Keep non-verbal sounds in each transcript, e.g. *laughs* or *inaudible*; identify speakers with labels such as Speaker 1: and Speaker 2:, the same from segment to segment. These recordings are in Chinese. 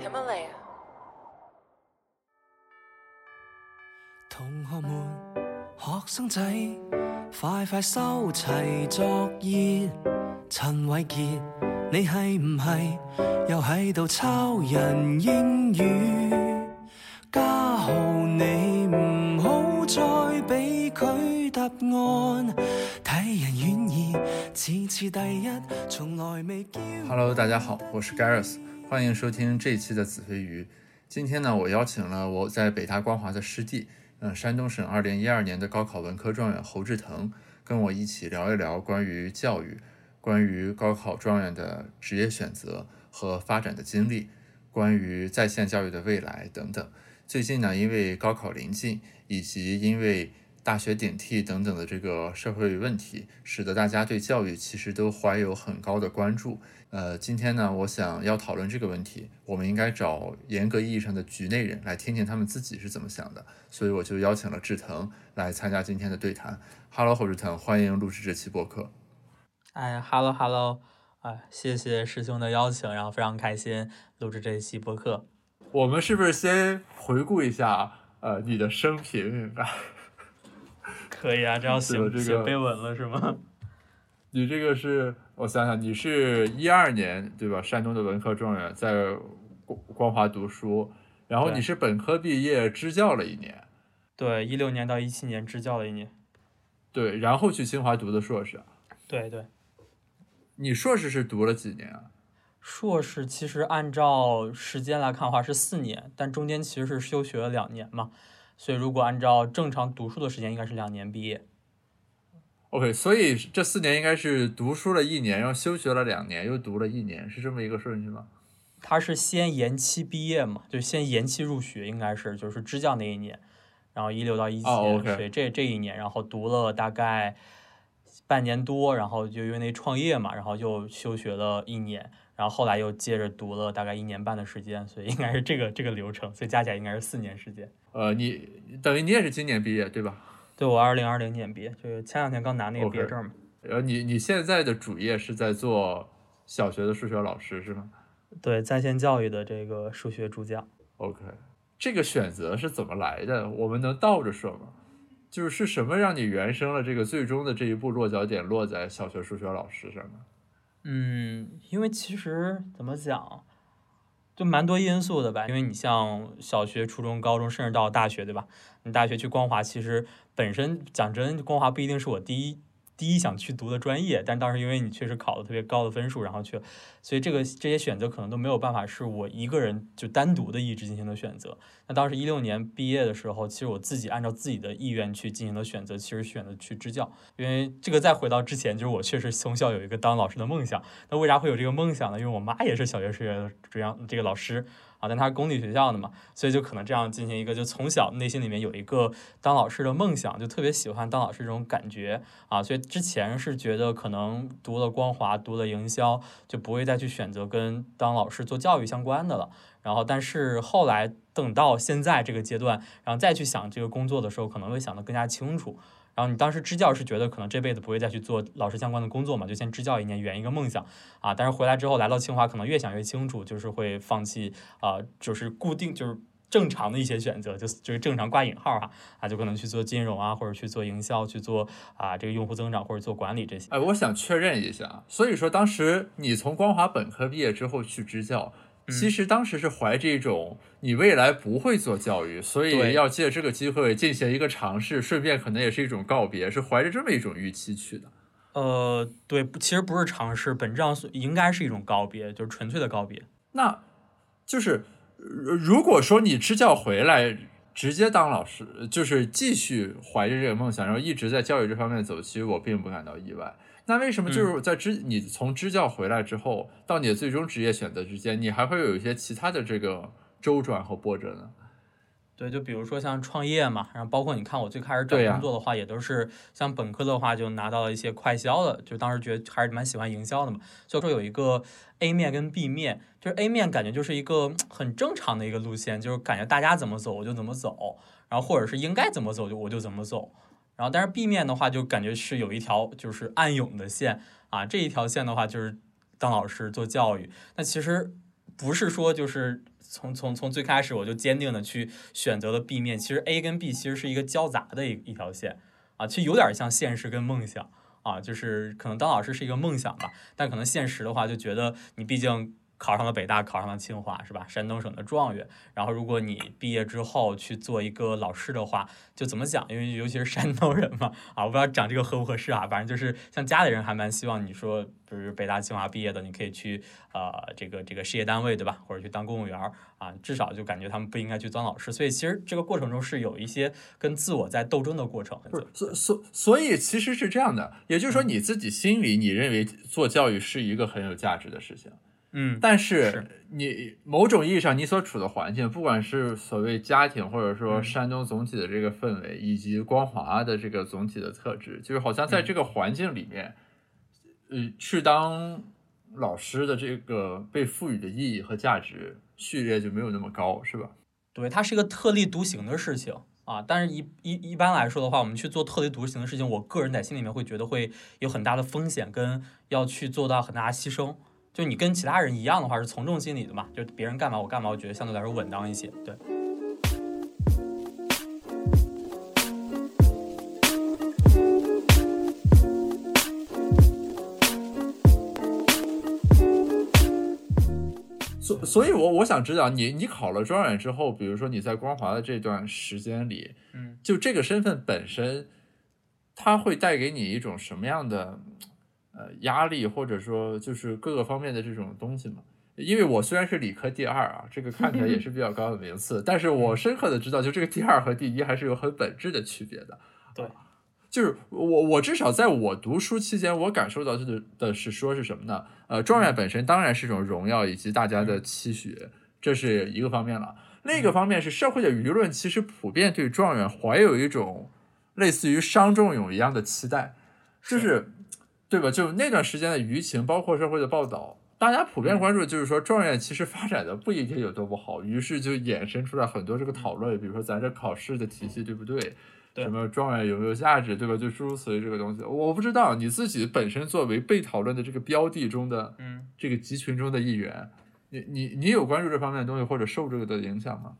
Speaker 1: Himalaya.
Speaker 2: 同學們，學生仔，快快收齊作業。陳偉傑，你係唔係又喺度抄人英語？家豪，你唔好再俾佢答案，睇人願意，次次第一，從來未叫。
Speaker 3: Hello，大家好，我是 Gareth，欢迎收听这一期的子非鱼。今天呢，我邀请了我在北大光华的师弟，嗯，山东省2012年的高考文科状元侯志腾，跟我一起聊一聊关于教育、关于高考状元的职业选择和发展的经历，关于在线教育的未来等等。最近呢，因为高考临近，以及因为大学顶替等等的这个社会问题，使得大家对教育其实都怀有很高的关注。呃，今天呢，我想要讨论这个问题，我们应该找严格意义上的局内人来听听他们自己是怎么想的，所以我就邀请了志腾来参加今天的对谈。Hello，侯志腾，欢迎录制这期播客。
Speaker 4: 哎哈喽哈喽，哎，谢谢师兄的邀请，然后非常开心录制这一期播客。
Speaker 3: 我们是不是先回顾一下呃你的生平？*laughs*
Speaker 4: 可以啊，这样写
Speaker 3: 这个
Speaker 4: 写碑文了是吗？
Speaker 3: 你这个是我想想，你是一二年对吧？山东的文科状元，在光光华读书，然后你是本科毕业，支教了一年，
Speaker 4: 对，一六年到一七年支教了一年。
Speaker 3: 对，然后去清华读的硕士。
Speaker 4: 对对，
Speaker 3: 你硕士是读了几年啊？
Speaker 4: 硕士其实按照时间来看的话是四年，但中间其实是休学了两年嘛，所以如果按照正常读书的时间，应该是两年毕业。
Speaker 3: OK，所以这四年应该是读书了一年，然后休学了两年，又读了一年，是这么一个顺序吗？
Speaker 4: 他是先延期毕业嘛，就先延期入学，应该是就是支教那一年，然后一六到一七
Speaker 3: 哦
Speaker 4: 年
Speaker 3: ，，OK
Speaker 4: 所以这这一年，然后读了大概半年多，然后就因为那创业嘛，然后又休学了一年，然后后来又接着读了大概一年半的时间，所以应该是这个这个流程，所以加起来应该是四年时间。
Speaker 3: 呃，你等于你也是今年毕业对吧？
Speaker 4: 对我二零二零年毕业，就是前两天刚拿那个毕业证嘛。
Speaker 3: 然后你你现在的主业是在做小学的数学老师是吗
Speaker 4: 对在线教育的这个数学助教。
Speaker 3: ？OK，这个选择是怎么来的？我们能倒着说吗？就是是什么让你原生了这个最终的这一步落脚点落在小学数学老师上呢？
Speaker 4: 嗯，因为其实怎么讲，就蛮多因素的吧。因为你像小学、初中、高中，甚至到大学，对吧？你大学去光华，其实本身讲真，光华不一定是我第一第一想去读的专业，但当时因为你确实考了特别高的分数，然后去，所以这个这些选择可能都没有办法是我一个人就单独的意志进行的选择。那当时一六年毕业的时候，其实我自己按照自己的意愿去进行的选择，其实选择去支教，因为这个再回到之前，就是我确实从小有一个当老师的梦想。那为啥会有这个梦想呢？因为我妈也是小学数学这样这个老师啊，但他是公立学校的嘛，所以就可能这样进行一个，就从小内心里面有一个当老师的梦想，就特别喜欢当老师这种感觉啊，所以之前是觉得可能读了光华，读了营销，就不会再去选择跟当老师做教育相关的了。然后，但是后来等到现在这个阶段，然后再去想这个工作的时候，可能会想得更加清楚。然后你当时支教是觉得可能这辈子不会再去做老师相关的工作嘛，就先支教一年，圆一个梦想啊。但是回来之后来到清华，可能越想越清楚，就是会放弃啊、就是固定就是正常的一些选择，就就是正常挂引号哈啊，就可能去做金融啊，或者去做营销，去做啊这个用户增长或者做管理这些。
Speaker 3: 哎，我想确认一下，所以说当时你从光华本科毕业之后去支教，其实当时是怀着一种你未来不会做教育，所以要借这个机会进行一个尝试，顺便可能也是一种告别，是怀着这么一种预期去的。
Speaker 4: 呃，对，其实不是尝试，本质上是应该是一种告别，就是纯粹的告别。
Speaker 3: 那就是如如果说你支教回来直接当老师，就是继续怀着这个梦想，然后一直在教育这方面走，其实我并不感到意外。那为什么就是在支、你从支教回来之后，到你的最终职业选择之间，你还会有一些其他的这个周转和波折呢？
Speaker 4: 对，就比如说像创业嘛，然后包括你看我最开始找工作的话，也都是像本科的话就拿到了一些快销的，就当时觉得还是蛮喜欢营销的嘛。所以说有一个 A 面跟 B 面，就是 A 面感觉就是一个很正常的一个路线，就是感觉大家怎么走我就怎么走，然后或者是应该怎么走就我就怎么走。然后但是 B 面的话就感觉是有一条就是暗涌的线啊，这一条线的话就是当老师做教育，那其实。不是说就是从从从最开始我就坚定的去选择了 B 面，其实 A 跟 B 其实是一个交杂的一一条线啊，其实有点像现实跟梦想啊，就是可能当老师是一个梦想吧，但可能现实的话就觉得你毕竟。考上了北大，考上了清华，是吧？山东省的状元。然后，如果你毕业之后去做一个老师的话，就怎么讲？因为 *laughs* 尤其是山东人嘛，啊，我不知道讲这个合不合适啊。反正就是像家里人还蛮希望你说，不是北大清华毕业的，你可以去呃这个这个事业单位，对吧？或者去当公务员啊，至少就感觉他们不应该去当老师。所以其实这个过程中是有一些跟自我在斗争的过程。
Speaker 3: 所所所以其实是这样的，也就是说你自己心里你认为做教育是一个很有价值的事情。
Speaker 4: 嗯，
Speaker 3: 但是你某种意义上，你所处的环境，不管是所谓家庭，或者说山东总体的这个氛围，以及光华的这个总体的特质，就是好像在这个环境里面，呃，去当老师的这个被赋予的意义和价值序列就没有那么高，是吧？
Speaker 4: 对，它是一个特立独行的事情啊。但是，一一一般来说的话，我们去做特立独行的事情，我个人在心里面会觉得会有很大的风险，跟要去做到很大的牺牲。就你跟其他人一样的话，是从众心理的嘛？就别人干嘛我干嘛，我觉得相对来说稳当一些。对。
Speaker 3: 所所以，我我想知道，你你考了状元之后，比如说你在光华的这段时间里，
Speaker 4: 嗯，
Speaker 3: 就这个身份本身，它会带给你一种什么样的？呃，压力或者说就是各个方面的这种东西嘛。因为我虽然是理科第二啊，这个看起来也是比较高的名次，但是我深刻的知道，就这个第二和第一还是有很本质的区别的。
Speaker 4: 对，
Speaker 3: 就是我我至少在我读书期间，我感受到的的是说是什么呢？呃，状元本身当然是一种荣耀以及大家的期许，这是一个方面了。另一个方面是社会的舆论其实普遍对状元怀有一种类似于伤仲永一样的期待，就是。对吧？就那段时间的舆情，包括社会的报道，大家普遍关注就是说，状元其实发展的不一定有多不好，于是就衍生出来很多这个讨论，比如说咱这考试的体系对不对？什么状元有没有价值，对吧？就诸如此类这个东西，我不知道你自己本身作为被讨论的这个标的中的，
Speaker 4: 嗯，
Speaker 3: 这个集群中的一员，你你你有关注这方面的东西或者受这个的影响吗？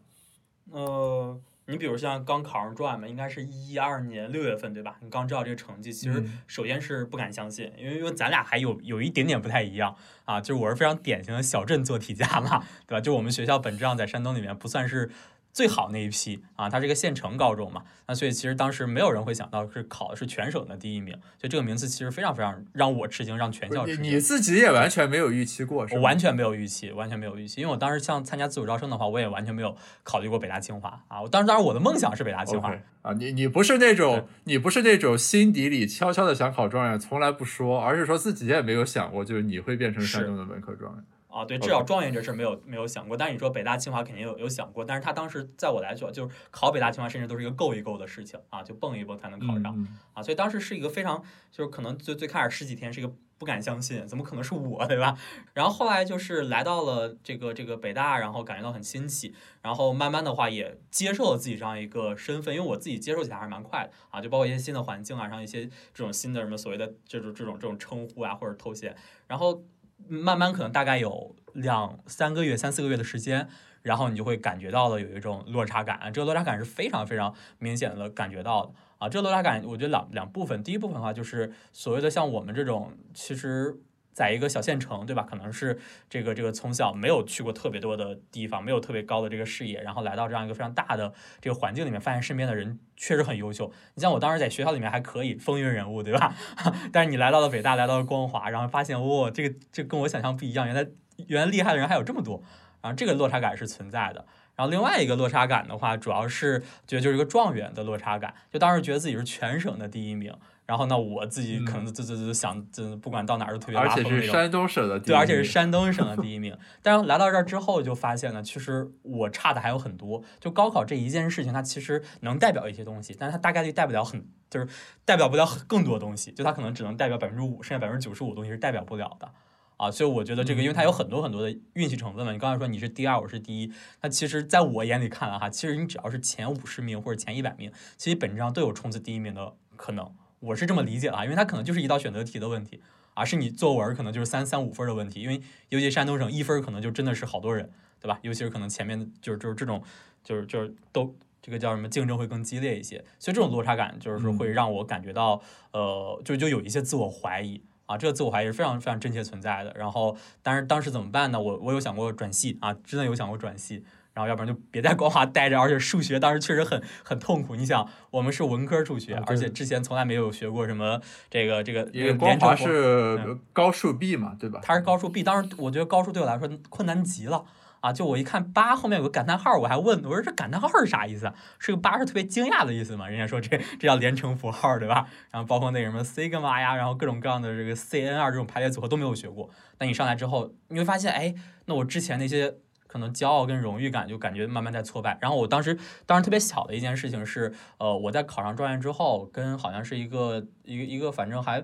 Speaker 4: 呃。你比如像刚考上状元嘛，应该是一二年六月份，对吧？你刚知道这个成绩，其实首先是不敢相信，因为因为咱俩还有有一点点不太一样啊，就是我是非常典型的小镇做题家嘛，对吧？就我们学校本质上在山东里面不算是。最好那一批啊，它是一个县城高中嘛，那所以其实当时没有人会想到是考的是全省的第一名，所以这个名次其实非常非常让我吃惊，让全校吃惊。
Speaker 3: 你自己也完全没有预期过，是
Speaker 4: 我完全没有预期，完全没有预期，因为我当时像参加自主招生的话，我也完全没有考虑过北大清华啊。我当时当然我的梦想是北大清华
Speaker 3: 啊，你你不是那种你不是那种心底里悄悄的想考状元，从来不说，而是说自己也没有想过，就是你会变成山东的文科状元。
Speaker 4: 啊，对，至少状元这事没有没有想过，但是你说北大清华肯定有有想过，但是他当时在我来说，就是考北大清华，甚至都是一个够一够的事情啊，就蹦一蹦才能考上啊，所以当时是一个非常，就是可能最最开始十几天是一个不敢相信，怎么可能是我，对吧？然后后来就是来到了这个这个北大，然后感觉到很新奇，然后慢慢的话也接受了自己这样一个身份，因为我自己接受起来还是蛮快的啊，就包括一些新的环境啊，然后一些这种新的什么所谓的这种这种这种称呼啊或者头衔，然后。慢慢可能大概有两三个月、三四个月的时间，然后你就会感觉到了有一种落差感，这个落差感是非常非常明显的感觉到的啊。这个落差感，我觉得两两部分，第一部分的话就是所谓的像我们这种，其实。在一个小县城，对吧？可能是这个这个从小没有去过特别多的地方，没有特别高的这个视野，然后来到这样一个非常大的这个环境里面，发现身边的人确实很优秀。你像我当时在学校里面还可以风云人物，对吧？*laughs* 但是你来到了北大，来到了光华，然后发现哇，这个这跟我想象不一样，原来原来厉害的人还有这么多，然后这个落差感是存在的。然后另外一个落差感的话，主要是觉得就是一个状元的落差感，就当时觉得自己是全省的第一名。然后呢，我自己可能就就就想，就不管到哪儿都特别拉风那种。
Speaker 3: 而且是山东省的
Speaker 4: 对，而且是山东省的 *laughs* 第一名。但是来到这儿之后，就发现呢，其实我差的还有很多。就高考这一件事情，它其实能代表一些东西，但是它大概率代不了很，就是代表不了更多东西。就它可能只能代表百分之五，剩下百分之九十五东西是代表不了的啊。所以我觉得这个，因为它有很多很多的运气成分嘛。你刚才说你是第二，我是第一，那其实在我眼里看来哈，其实你只要是前五十名或者前一百名，其实本质上都有冲刺第一名的可能。我是这么理解的啊，因为它可能就是一道选择题的问题啊。啊，是你作文可能就是三三五分的问题，因为尤其山东省一分可能就真的是好多人，对吧？尤其是可能前面就是就是这种就是就是都这个叫什么竞争会更激烈一些，所以这种落差感就是说会让我感觉到呃就就有一些自我怀疑。啊，这个自我怀疑是非常非常真切存在的。然后，但是当时怎么办呢？我我有想过转系啊，真的有想过转系。然后，要不然就别在光华待着。而且数学当时确实很很痛苦。你想，我们是文科数学，而且之前从来没有学过什么这个这个。
Speaker 3: 因为光华是高数 B 嘛，对吧？
Speaker 4: 它是高数 B，当时我觉得高数对我来说困难极了。啊，就我一看八后面有个感叹号，我还问我说这感叹号是啥意思？是个八是特别惊讶的意思嘛？人家说这这叫连乘符号，对吧？然后包括那什么 sigma 呀，然后各种各样的这个 cn 二这种排列组合都没有学过。那你上来之后，你会发现，哎，那我之前那些可能骄傲跟荣誉感就感觉慢慢在挫败。然后我当时当时特别小的一件事情是，呃，我在考上状元之后，跟好像是一个一个一个反正还。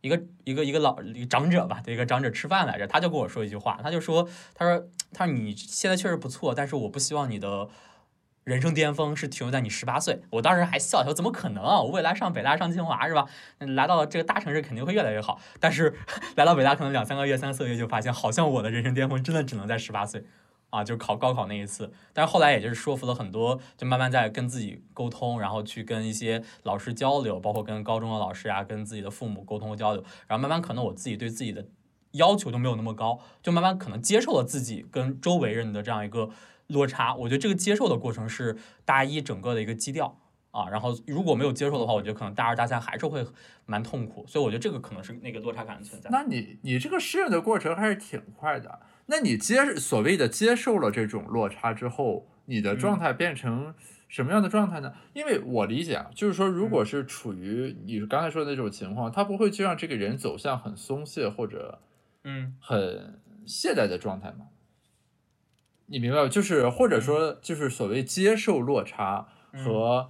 Speaker 4: 一个一个一个老长者吧，对一个长者吃饭来着，他就跟我说一句话，他就说，他说，他说你现在确实不错，但是我不希望你的人生巅峰是停留在你十八岁。我当时还笑笑，怎么可能啊？我未来上北大上清华是吧？来到了这个大城市肯定会越来越好，但是 *laughs* 来到北大可能两三个月、三四个月就发现，好像我的人生巅峰真的只能在十八岁。啊，就考高考那一次，但是后来也就是说服了很多，就慢慢在跟自己沟通，然后去跟一些老师交流，包括跟高中的老师啊，跟自己的父母沟通和交流，然后慢慢可能我自己对自己的要求就没有那么高，就慢慢可能接受了自己跟周围人的这样一个落差。我觉得这个接受的过程是大一整个的一个基调啊，然后如果没有接受的话，我觉得可能大二大三还是会蛮痛苦，所以我觉得这个可能是那个落差感的存在。
Speaker 3: 那你你这个适应的过程还是挺快的。那你接所谓的接受了这种落差之后，你的状态变成什么样的状态呢？因为我理解啊，就是说，如果是处于你刚才说的那种情况，他不会就让这个人走向很松懈或者
Speaker 4: 嗯
Speaker 3: 很懈怠的状态吗？你明白吗？就是或者说，就是所谓接受落差和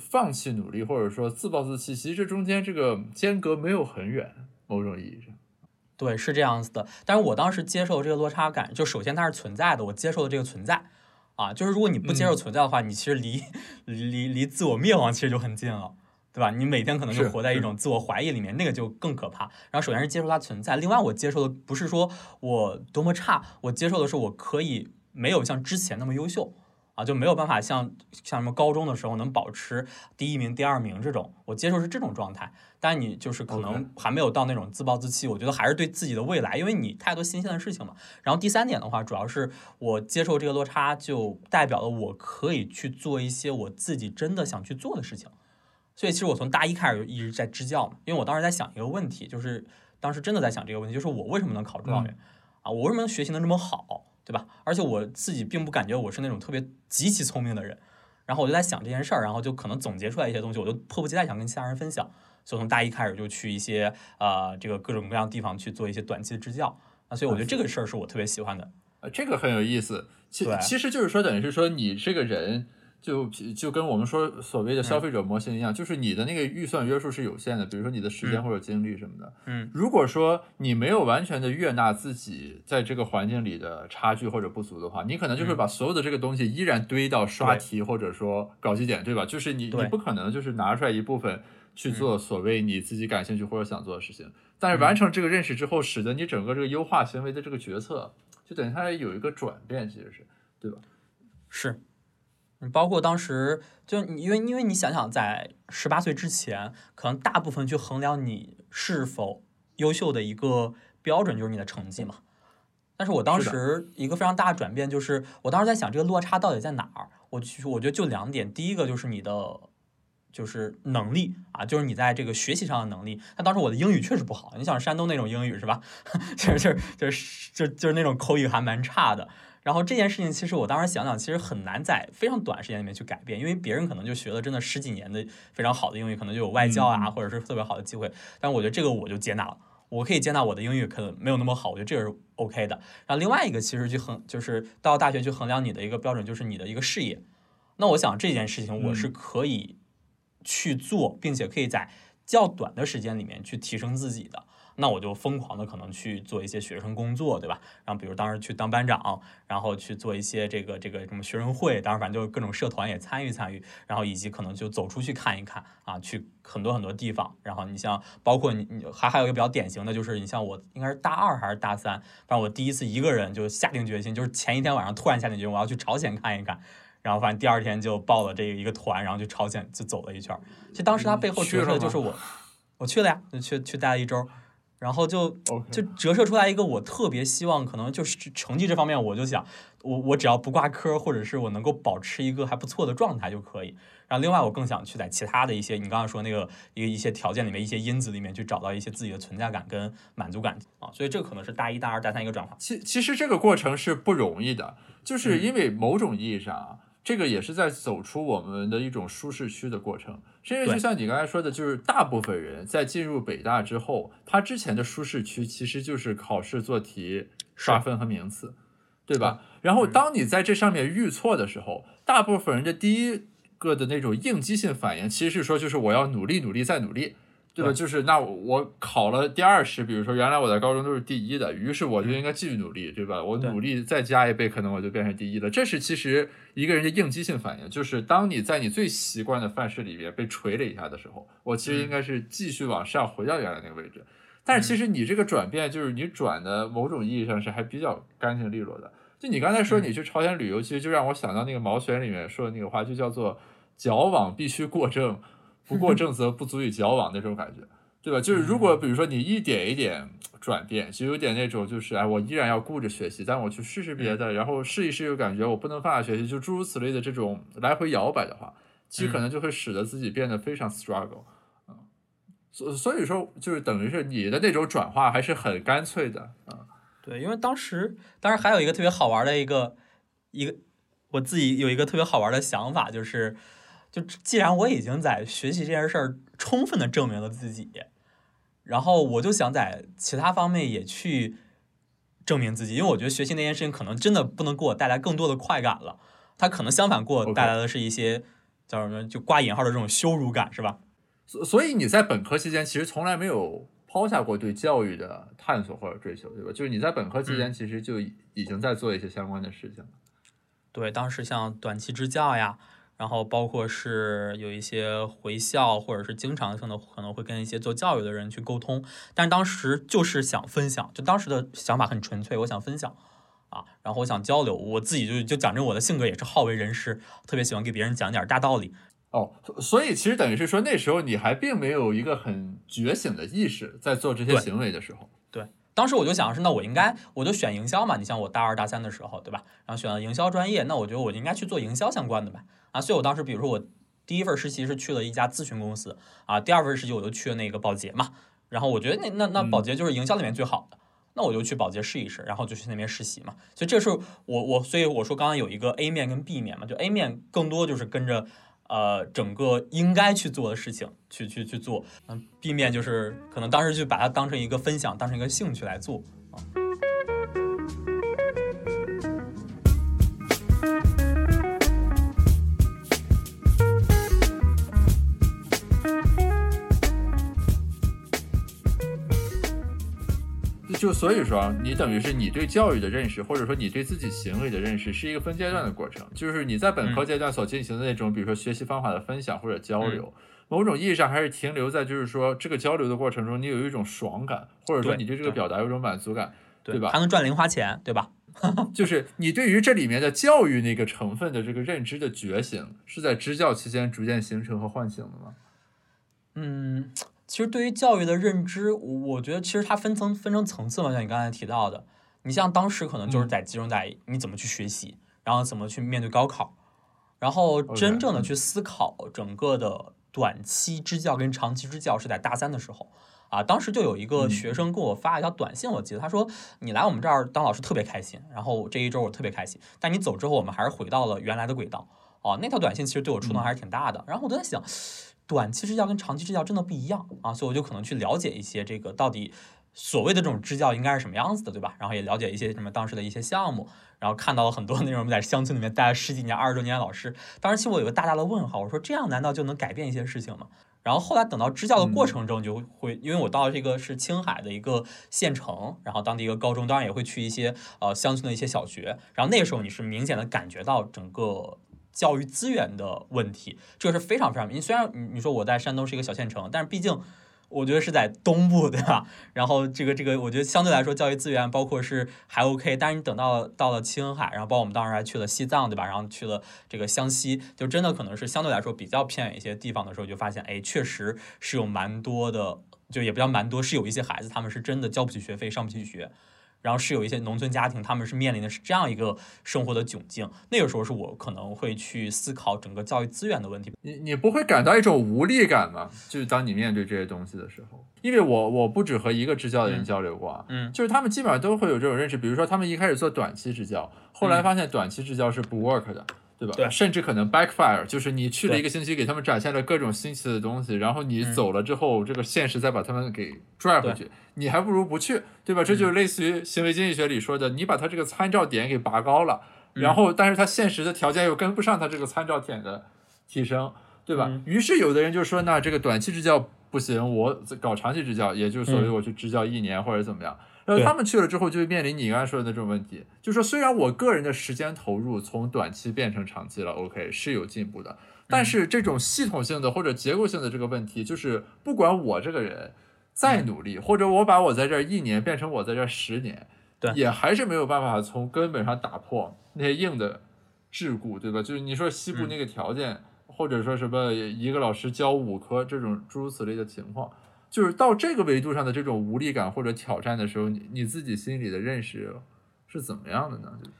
Speaker 3: 放弃努力，或者说自暴自弃，其实这中间这个间隔没有很远，某种意义上。
Speaker 4: 对，是这样子的。但是我当时接受这个落差感，就首先它是存在的，我接受了这个存在，啊，就是如果你不接受存在的话，你其实离离离自我灭亡其实就很近了，对吧？你每天可能就活在一种自我怀疑里面，那个就更可怕。然后首先是接受它存在，另外我接受的不是说我多么差，我接受的是我可以没有像之前那么优秀。啊，就没有办法像像什么高中的时候能保持第一名、第二名这种，我接受是这种状态。但你就是可能还没有到那种自暴自弃，我觉得还是对自己的未来，因为你太多新鲜的事情嘛。然后第三点的话，主要是我接受这个落差，就代表了我可以去做一些我自己真的想去做的事情。所以其实我从大一开始就一直在支教嘛，因为我当时在想一个问题，就是当时真的在想这个问题，就是我为什么能考状元啊？我为什么学习能这么好？对吧？而且我自己并不感觉我是那种特别极其聪明的人，然后我就在想这件事儿，然后就可能总结出来一些东西，我就迫不及待想跟其他人分享。所以从大一开始就去一些呃这个各种各样地方去做一些短期的支教啊，所以我觉得这个事儿是我特别喜欢的。
Speaker 3: 呃，这个很有意思。其其实就是说，等于是说你这个人。就就跟我们说所谓的消费者模型一样，就是你的那个预算约束是有限的，比如说你的时间或者精力什么的。
Speaker 4: 嗯，
Speaker 3: 如果说你没有完全的悦纳自己在这个环境里的差距或者不足的话，你可能就会把所有的这个东西依然堆到刷题或者说搞基点，对吧？就是你你不可能就是拿出来一部分去做所谓你自己感兴趣或者想做的事情。但是完成这个认识之后，使得你整个这个优化行为的这个决策，就等于它有一个转变，其实是对吧？
Speaker 4: 是。包括当时就你因为因为你想想，在十八岁之前，可能大部分去衡量你是否优秀的一个标准就是你的成绩嘛。但是我当时一个非常大的转变就是，我当时在想这个落差到底在哪儿？我其实我觉得就两点，第一个就是你的就是能力啊，就是你在这个学习上的能力。那当时我的英语确实不好，你想山东那种英语是吧？*laughs* 就是就是就是就就是那种口语还蛮差的。然后这件事情，其实我当时想想，其实很难在非常短时间里面去改变，因为别人可能就学了真的十几年的非常好的英语，可能就有外教啊，或者是特别好的机会。但我觉得这个我就接纳了，我可以接纳我的英语可能没有那么好，我觉得这个是 OK 的。然后另外一个其实去衡，就是到大学去衡量你的一个标准，就是你的一个事业。那我想这件事情我是可以去做，并且可以在较短的时间里面去提升自己的。那我就疯狂的可能去做一些学生工作，对吧？然后比如当时去当班长，然后去做一些这个这个什么学生会，当然反正就各种社团也参与参与，然后以及可能就走出去看一看啊，去很多很多地方。然后你像包括你你还还有一个比较典型的就是你像我应该是大二还是大三，反正我第一次一个人就下定决心，就是前一天晚上突然下定决心我要去朝鲜看一看。然后反正第二天就报了这一个团，然后去朝鲜就走了一圈。其实当时他背后折射的就是我，我去了呀，就去去待了一周，然后就就折射出来一个我特别希望，可能就是成绩这方面，我就想我我只要不挂科，或者是我能够保持一个还不错的状态就可以。然后另外我更想去在其他的一些你刚刚说那个一个一些条件里面一些因子里面去找到一些自己的存在感跟满足感啊。所以这可能是大一大二大三一个转化。
Speaker 3: 其其实这个过程是不容易的，就是因为某种意义上啊。这个也是在走出我们的一种舒适区的过程，甚至就像你刚才说的，就是大部分人在进入北大之后，他之前的舒适区其实就是考试做题、刷分和名次，对吧？然后当你在这上面遇错的时候，大部分人的第一个的那种应激性反应，其实是说就是我要努力、努力再努力。对吧？就是那我考了第二十，比如说原来我在高中都是第一的，于是我就应该继续努力，对吧？我努力再加一倍，可能我就变成第一了。这是其实一个人的应激性反应，就是当你在你最习惯的范式里面被锤了一下的时候，我其实应该是继续往上回到原来那个位置。但是其实你这个转变，就是你转的某种意义上是还比较干净利落的。就你刚才说你去朝鲜旅游，其实就让我想到那个毛选里面说的那个话，就叫做“矫枉必须过正”。不过正则不足以矫枉那种感觉，对吧？就是如果比如说你一点一点转变，就有点那种就是哎，我依然要顾着学习，但我去试试别的，然后试一试又感觉我不能放下学习，就诸如此类的这种来回摇摆的话，其实可能就会使得自己变得非常 struggle 啊。所所以说，就是等于是你的那种转化还是很干脆的啊。
Speaker 4: 对，因为当时当时还有一个特别好玩的一个一个，我自己有一个特别好玩的想法，就是。就既然我已经在学习这件事儿充分的证明了自己，然后我就想在其他方面也去证明自己，因为我觉得学习那件事情可能真的不能给我带来更多的快感了，它可能相反给我带来的是一些叫什么就挂引号的这种羞辱感，是吧？
Speaker 3: 所所以你在本科期间其实从来没有抛下过对教育的探索或者追求，对吧？就是你在本科期间其实就已经在做一些相关的事情了。
Speaker 4: 对，当时像短期支教呀。然后包括是有一些回校，或者是经常性的可能会跟一些做教育的人去沟通，但是当时就是想分享，就当时的想法很纯粹，我想分享啊，然后我想交流，我自己就就讲真，我的性格也是好为人师，特别喜欢给别人讲点大道理。
Speaker 3: 哦，所以其实等于是说那时候你还并没有一个很觉醒的意识，在做这些行为的时候。
Speaker 4: 对。当时我就想是，那我应该我就选营销嘛。你像我大二大三的时候，对吧？然后选了营销专业，那我觉得我就应该去做营销相关的吧。啊，所以我当时比如说我第一份实习是去了一家咨询公司啊，第二份实习我就去了那个保洁嘛。然后我觉得那那那保洁就是营销里面最好的，那我就去保洁试一试，然后就去那边实习嘛。所以这是我我所以我说刚刚有一个 A 面跟 B 面嘛，就 A 面更多就是跟着。呃，整个应该去做的事情，去去去做，嗯，避免就是可能当时就把它当成一个分享，当成一个兴趣来做啊。
Speaker 3: 就所以说，你等于是你对教育的认识，或者说你对自己行为的认识，是一个分阶段的过程。就是你在本科阶段所进行的那种，比如说学习方法的分享或者交流，某种意义上还是停留在就是说这个交流的过程中，你有一种爽感，或者说你对这个表达有一种满足感，
Speaker 4: 对
Speaker 3: 吧？
Speaker 4: 还能赚零花钱，对吧？*laughs*
Speaker 3: 就是你对于这里面的教育那个成分的这个认知的觉醒，是在支教期间逐渐形成和唤醒的吗？
Speaker 4: 嗯。其实对于教育的认知，我我觉得其实它分层分成层次嘛，像你刚才提到的，你像当时可能就是在集中在你怎么去学习，然后怎么去面对高考，然后真正的去思考整个的短期支教跟长期支教是在大三的时候。啊。当时就有一个学生给我发一条短信，我记得他说你来我们这儿当老师特别开心，然后这一周我特别开心，但你走之后我们还是回到了原来的轨道。哦。那条短信其实对我触动还是挺大的，然后我都在想。短期支教跟长期支教真的不一样啊，所以我就可能去了解一些这个到底所谓的这种支教应该是什么样子的，对吧？然后也了解一些什么当时的一些项目，然后看到了很多那种在乡村里面待了十几年、二十多年的老师。当时其实我有个大大的问号，我说这样难道就能改变一些事情吗？然后后来等到支教的过
Speaker 3: 嗯
Speaker 4: 程中，就会、因为我到这个是青海的一个县城，然后当地一个高中，当然也会去一些呃乡村的一些小学，然后那个时候你是明显的感觉到整个。教育资源的问题，这个是非常非常明。虽然你你说我在山东是一个小县城，但是毕竟我觉得是在东部，对吧？*laughs* 然后这个这个，我觉得相对来说教育资源包括是还 OK，但是你等到到了青海，然后包括我们当时还去了西藏，对吧？然后去了这个湘西，就真的可能是相对来说比较偏远一些地方的时候，就发现哎，确实是有蛮多的，就也不叫蛮多，是有一些孩子他们是真的交不起学费，上不起学。然后是有一些农村家庭，他们是面临的是这样一个生活的窘境。那个时候是我可能会去思考整个教育资源的问题。
Speaker 3: 你你不会感到一种无力感吗？就是当你面对这些东西的时候，因为我我不止和一个支教的人
Speaker 4: 嗯
Speaker 3: 交流过啊，
Speaker 4: 嗯
Speaker 3: 就是他们基本上都会有这种认识，比如说他们一开始做短期支教，后来
Speaker 4: 嗯
Speaker 3: 发现短期支教是不 work 的。对吧？
Speaker 4: 对
Speaker 3: 甚至可能 backfire，就是你去了一个星期，给他们展现了各种新奇的东西，然后你
Speaker 4: 嗯
Speaker 3: 走了之后，这个现实再把他们给拽回去，你还不如不去，对吧？这
Speaker 4: 嗯
Speaker 3: 就类似于行为经济学里说的，你把他这个参照点给拔高了，
Speaker 4: 嗯
Speaker 3: 然后但是他现实的条件又跟不上他这个参照点的提升，对吧？
Speaker 4: 嗯
Speaker 3: 于是有的人就说，那这个短期支教不行，我搞长期支教，也就是所谓
Speaker 4: 嗯
Speaker 3: 我去支教一年或者怎么样。然后他们去了之后，就会面临你刚才说的那种问题，就说虽然我个人的时间投入从短期变成长期了，OK 是有进步的，但是这种系统性的或者结构性的这个问题，就是不管我这个人再努力，或者我把我在这儿一年变成我在这儿十年，
Speaker 4: 对
Speaker 3: 也还是没有办法从根本上打破那些硬的桎梏，对吧？就是你说西部那个条件，或者说什么一个老师教五科这种诸如此类的情况。就是到这个维度上的这种无力感或者挑战的时候，你你自己心里的认识是怎么样的呢？就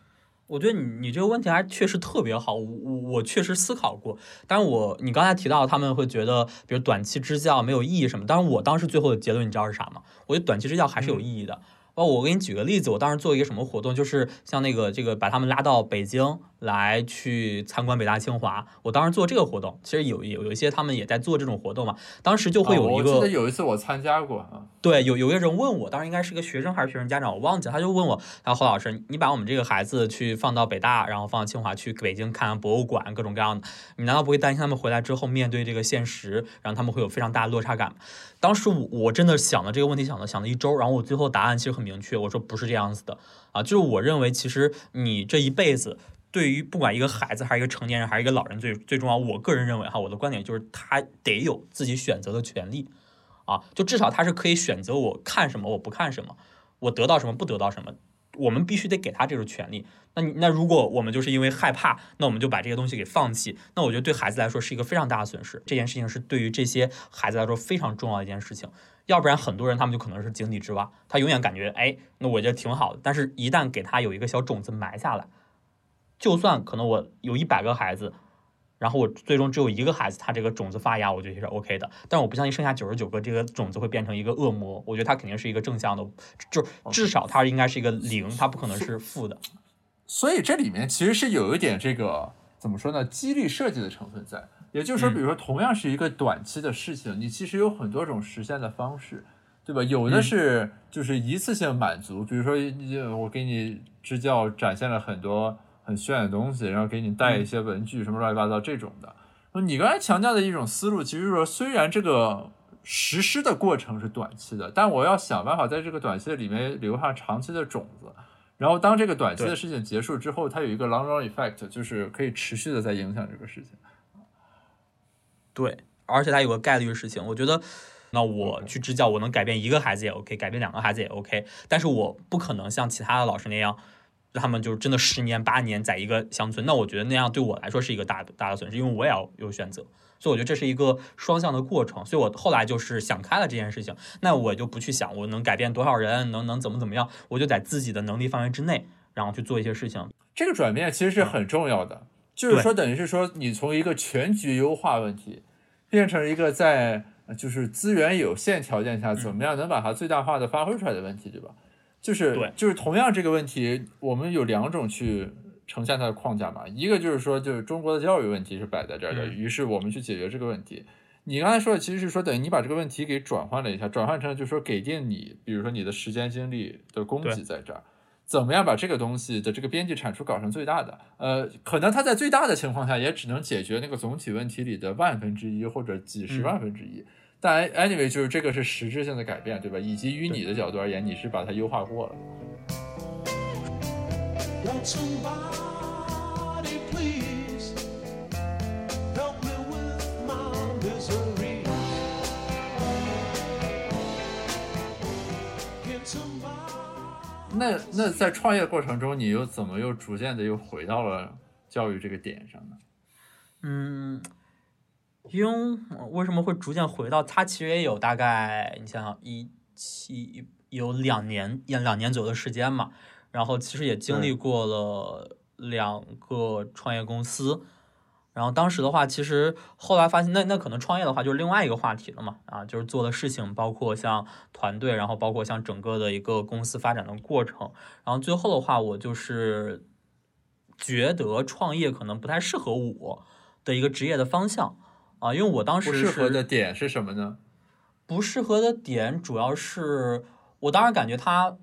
Speaker 4: 我觉得你你这个问题还确实特别好，我我我确实思考过，但是我你刚才提到他们会觉得，比如短期支教没有意义什么，但是我当时最后的结论你知道是啥吗？我觉得短期支教还是有意义的。包括我给你举个例子，我当时做一个什么活动，就是像那个这个把他们拉到北京来去参观北大清华。我当时做这个活动，其实有有有一些他们也在做这种活动嘛。当时就会有一个，
Speaker 3: 哦我记得有一次我参加过啊，
Speaker 4: 对，有有一个人问我，当时应该是个学生还是学生家长，我忘记了，他就问我，他说侯老师，你把我们这个孩子去放到北大，然后放到清华，去北京看博物馆，各种各样的，你难道不会担心他们回来之后面对这个现实，然后他们会有非常大的落差感吗？当时我我真的想了这个问题，想了想了一周，然后我最后答案其实很明确，我说不是这样子的啊，就是我认为其实你这一辈子。对于不管一个孩子还是一个成年人还是一个老人最最重要，我个人认为哈，我的观点就是他得有自己选择的权利。啊，就至少他是可以选择我看什么，我不看什么，我得到什么，不得到什么，我们必须得给他这种权利。那那如果我们就是因为害怕，那我们就把这些东西给放弃，那我觉得对孩子来说是一个非常大的损失。这件事情是对于这些孩子来说非常重要的一件事情，要不然很多人他们就可能是井底之蛙，他永远感觉哎，那我觉得挺好的，但是一旦给他有一个小种子埋下来，就算可能我有一百个孩子。然后我最终只有一个孩子，他这个种子发芽，我觉得是 OK 的。但我不相信剩下九十九个这个种子会变成一个恶魔。我觉得它肯定是一个正向的，就至少它应该是一个零，它不可能是负的。
Speaker 3: 所以这里面其实是有一点这个怎么说呢，激励设计的成分在。也就是说，
Speaker 4: 嗯
Speaker 3: 比如说同样是一个短期的事情，你其实有很多种实现的方式，对吧？有的
Speaker 4: 嗯是
Speaker 3: 就是一次性满足，比如说你我给你支教展现了很多很炫的东西，然后给你带一些文具什么乱七八糟这种的。你刚才强调的一种思路，其实是说虽然这个实施的过程是短期的，但我要想办法在这个短期的里面留下长期的种子。然后当这个短期的事情结束之后，它有一个 long run effect，就是可以持续的在影响这个事情。
Speaker 4: 对，而且它有个概率的事情，我觉得。那我去支教，我能改变一个孩子也 OK，改变两个孩子也 OK，但是我不可能像其他的老师那样，他们就是真的十年八年在一个乡村，那我觉得那样对我来说是一个大大的损失，因为我也要有选择，所以我觉得这是一个双向的过程，所以我后来就是想开了这件事情，那我就不去想我能改变多少人，能能怎么怎么样，我就在自己的能力范围之内，然后去做一些事情。
Speaker 3: 这个转变其实是很重要的，就是说等于是说你从一个全局优化问题，变成一个在呃就是资源有限条件下怎么样能把它最大化的发挥出来的问题，对吧？就是
Speaker 4: 对
Speaker 3: 就是同样这个问题，我们有两种去呈现它的框架嘛，一个就是说就是中国的教育问题是摆在这儿的，
Speaker 4: 嗯
Speaker 3: 于是我们去解决这个问题。你刚才说的其实是说，等于你把这个问题给转换了一下，转换成就是说给定你，比如说你的时间精力的供给在这儿。怎么样把这个东西的这个边际产出搞成最大的？呃，可能它在最大的情况下也只能解决那个总体问题里的万分之一或者几十万分之一。但 anyway，就是这个是实质性的改变，对吧？以及于你的角度而言，你是把它优化过了。
Speaker 1: Somebody please help me with my misery?
Speaker 3: 那那在创业过程中，你又怎么又逐渐的又回到了教育这个点上呢？
Speaker 4: 嗯，因为为什么会逐渐回到它？其实也有大概，你想想一七有两年两两年左右的时间嘛。然后其实也经历过了两个创业公司。然后当时的话，其实后来发现，那那可能创业的话就是另外一个话题了嘛，啊，就是做的事情，包括像团队，然后包括像整个的一个公司发展的过程。然后最后的话，我就是觉得创业可能不太适合我的一个职业的方向啊，因为我当时
Speaker 3: 不适合的点是什么呢？
Speaker 4: 不适合的点主要是我当然感觉它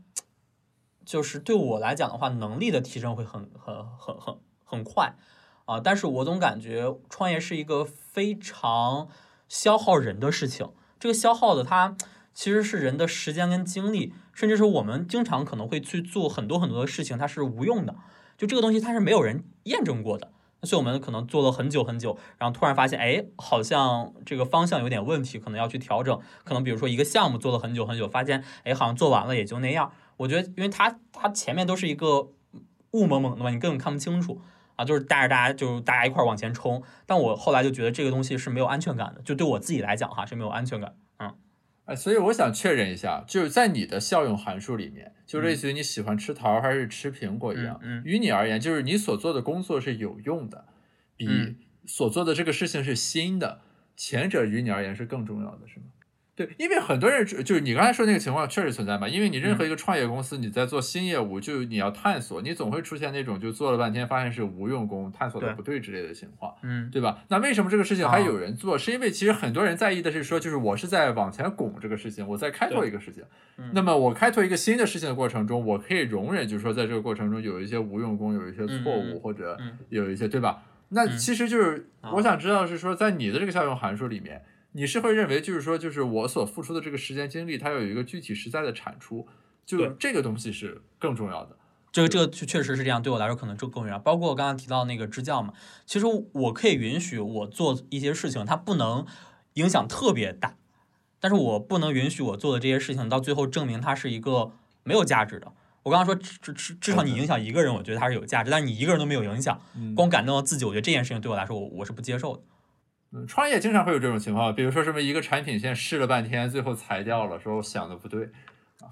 Speaker 4: 就是对我来讲的话，能力的提升会很很很很很快啊，但是我总感觉创业是一个非常消耗人的事情，这个消耗的它其实是人的时间跟精力，甚至是我们经常可能会去做很多很多的事情，它是无用的，就这个东西它是没有人验证过的。所以我们可能做了很久很久，然后突然发现，哎，好像这个方向有点问题，可能要去调整。可能比如说一个项目做了很久很久，发现，哎，好像做完了也就那样。我觉得，因为它它前面都是一个雾蒙蒙的嘛，你根本看不清楚啊，就是带着大家就大家一块儿往前冲。但我后来就觉得这个东西是没有安全感的，就对我自己来讲哈是没有安全感。嗯
Speaker 3: 哎，所以我想确认一下，就是在你的效用函数里面，就类似于你喜欢吃桃还是吃苹果一样，
Speaker 4: 嗯嗯
Speaker 3: 于你而言，就是你所做的工作是有用的，比
Speaker 4: 嗯
Speaker 3: 所做的这个事情是新的，前者于你而言是更重要的，是吗？对，因为很多人只就是你刚才说那个情况确实存在嘛，因为你任何一个创业公司，你在做新业务，就你要探索，你总会出现那种就做了半天发现是无用功、探索的不对之类的情况。
Speaker 4: 嗯
Speaker 3: 对吧？那为什么这个事情还
Speaker 4: 啊
Speaker 3: 有人做？是因为其实很多人在意的是说，就是我是在往前拱这个事情，我在开拓一个事情。
Speaker 4: 嗯
Speaker 3: 那么我开拓一个新的事情的过程中，我可以容忍，就是说在这个过程中有一些无用功，有一些错误，或者
Speaker 4: 嗯
Speaker 3: 有一些，对吧？那
Speaker 4: 嗯
Speaker 3: 其实就是
Speaker 4: 啊
Speaker 3: 我想知道是说，在你的这个效用函数里面，你是会认为就是说，就是我所付出的这个时间精力，它有一个具体实在的产出，就
Speaker 4: 对
Speaker 3: 这个东西是更重要的。
Speaker 4: 这个这个确确实是这样，对我来说可能这更重要。包括我刚刚提到那个支教嘛，其实我可以允许我做一些事情，它不能影响特别大，但是我不能允许我做的这些事情到最后证明它是一个没有价值的。我刚刚说至至至至少你影响一个人，我觉得它是有价值，但是你一个人都没有影响，
Speaker 3: 嗯
Speaker 4: 光感动到自己，我觉得这件事情对我来说，我我是不接受的。
Speaker 3: 嗯，创业经常会有这种情况，比如说什么一个产品线试了半天，最后裁掉了，说我想的不对啊。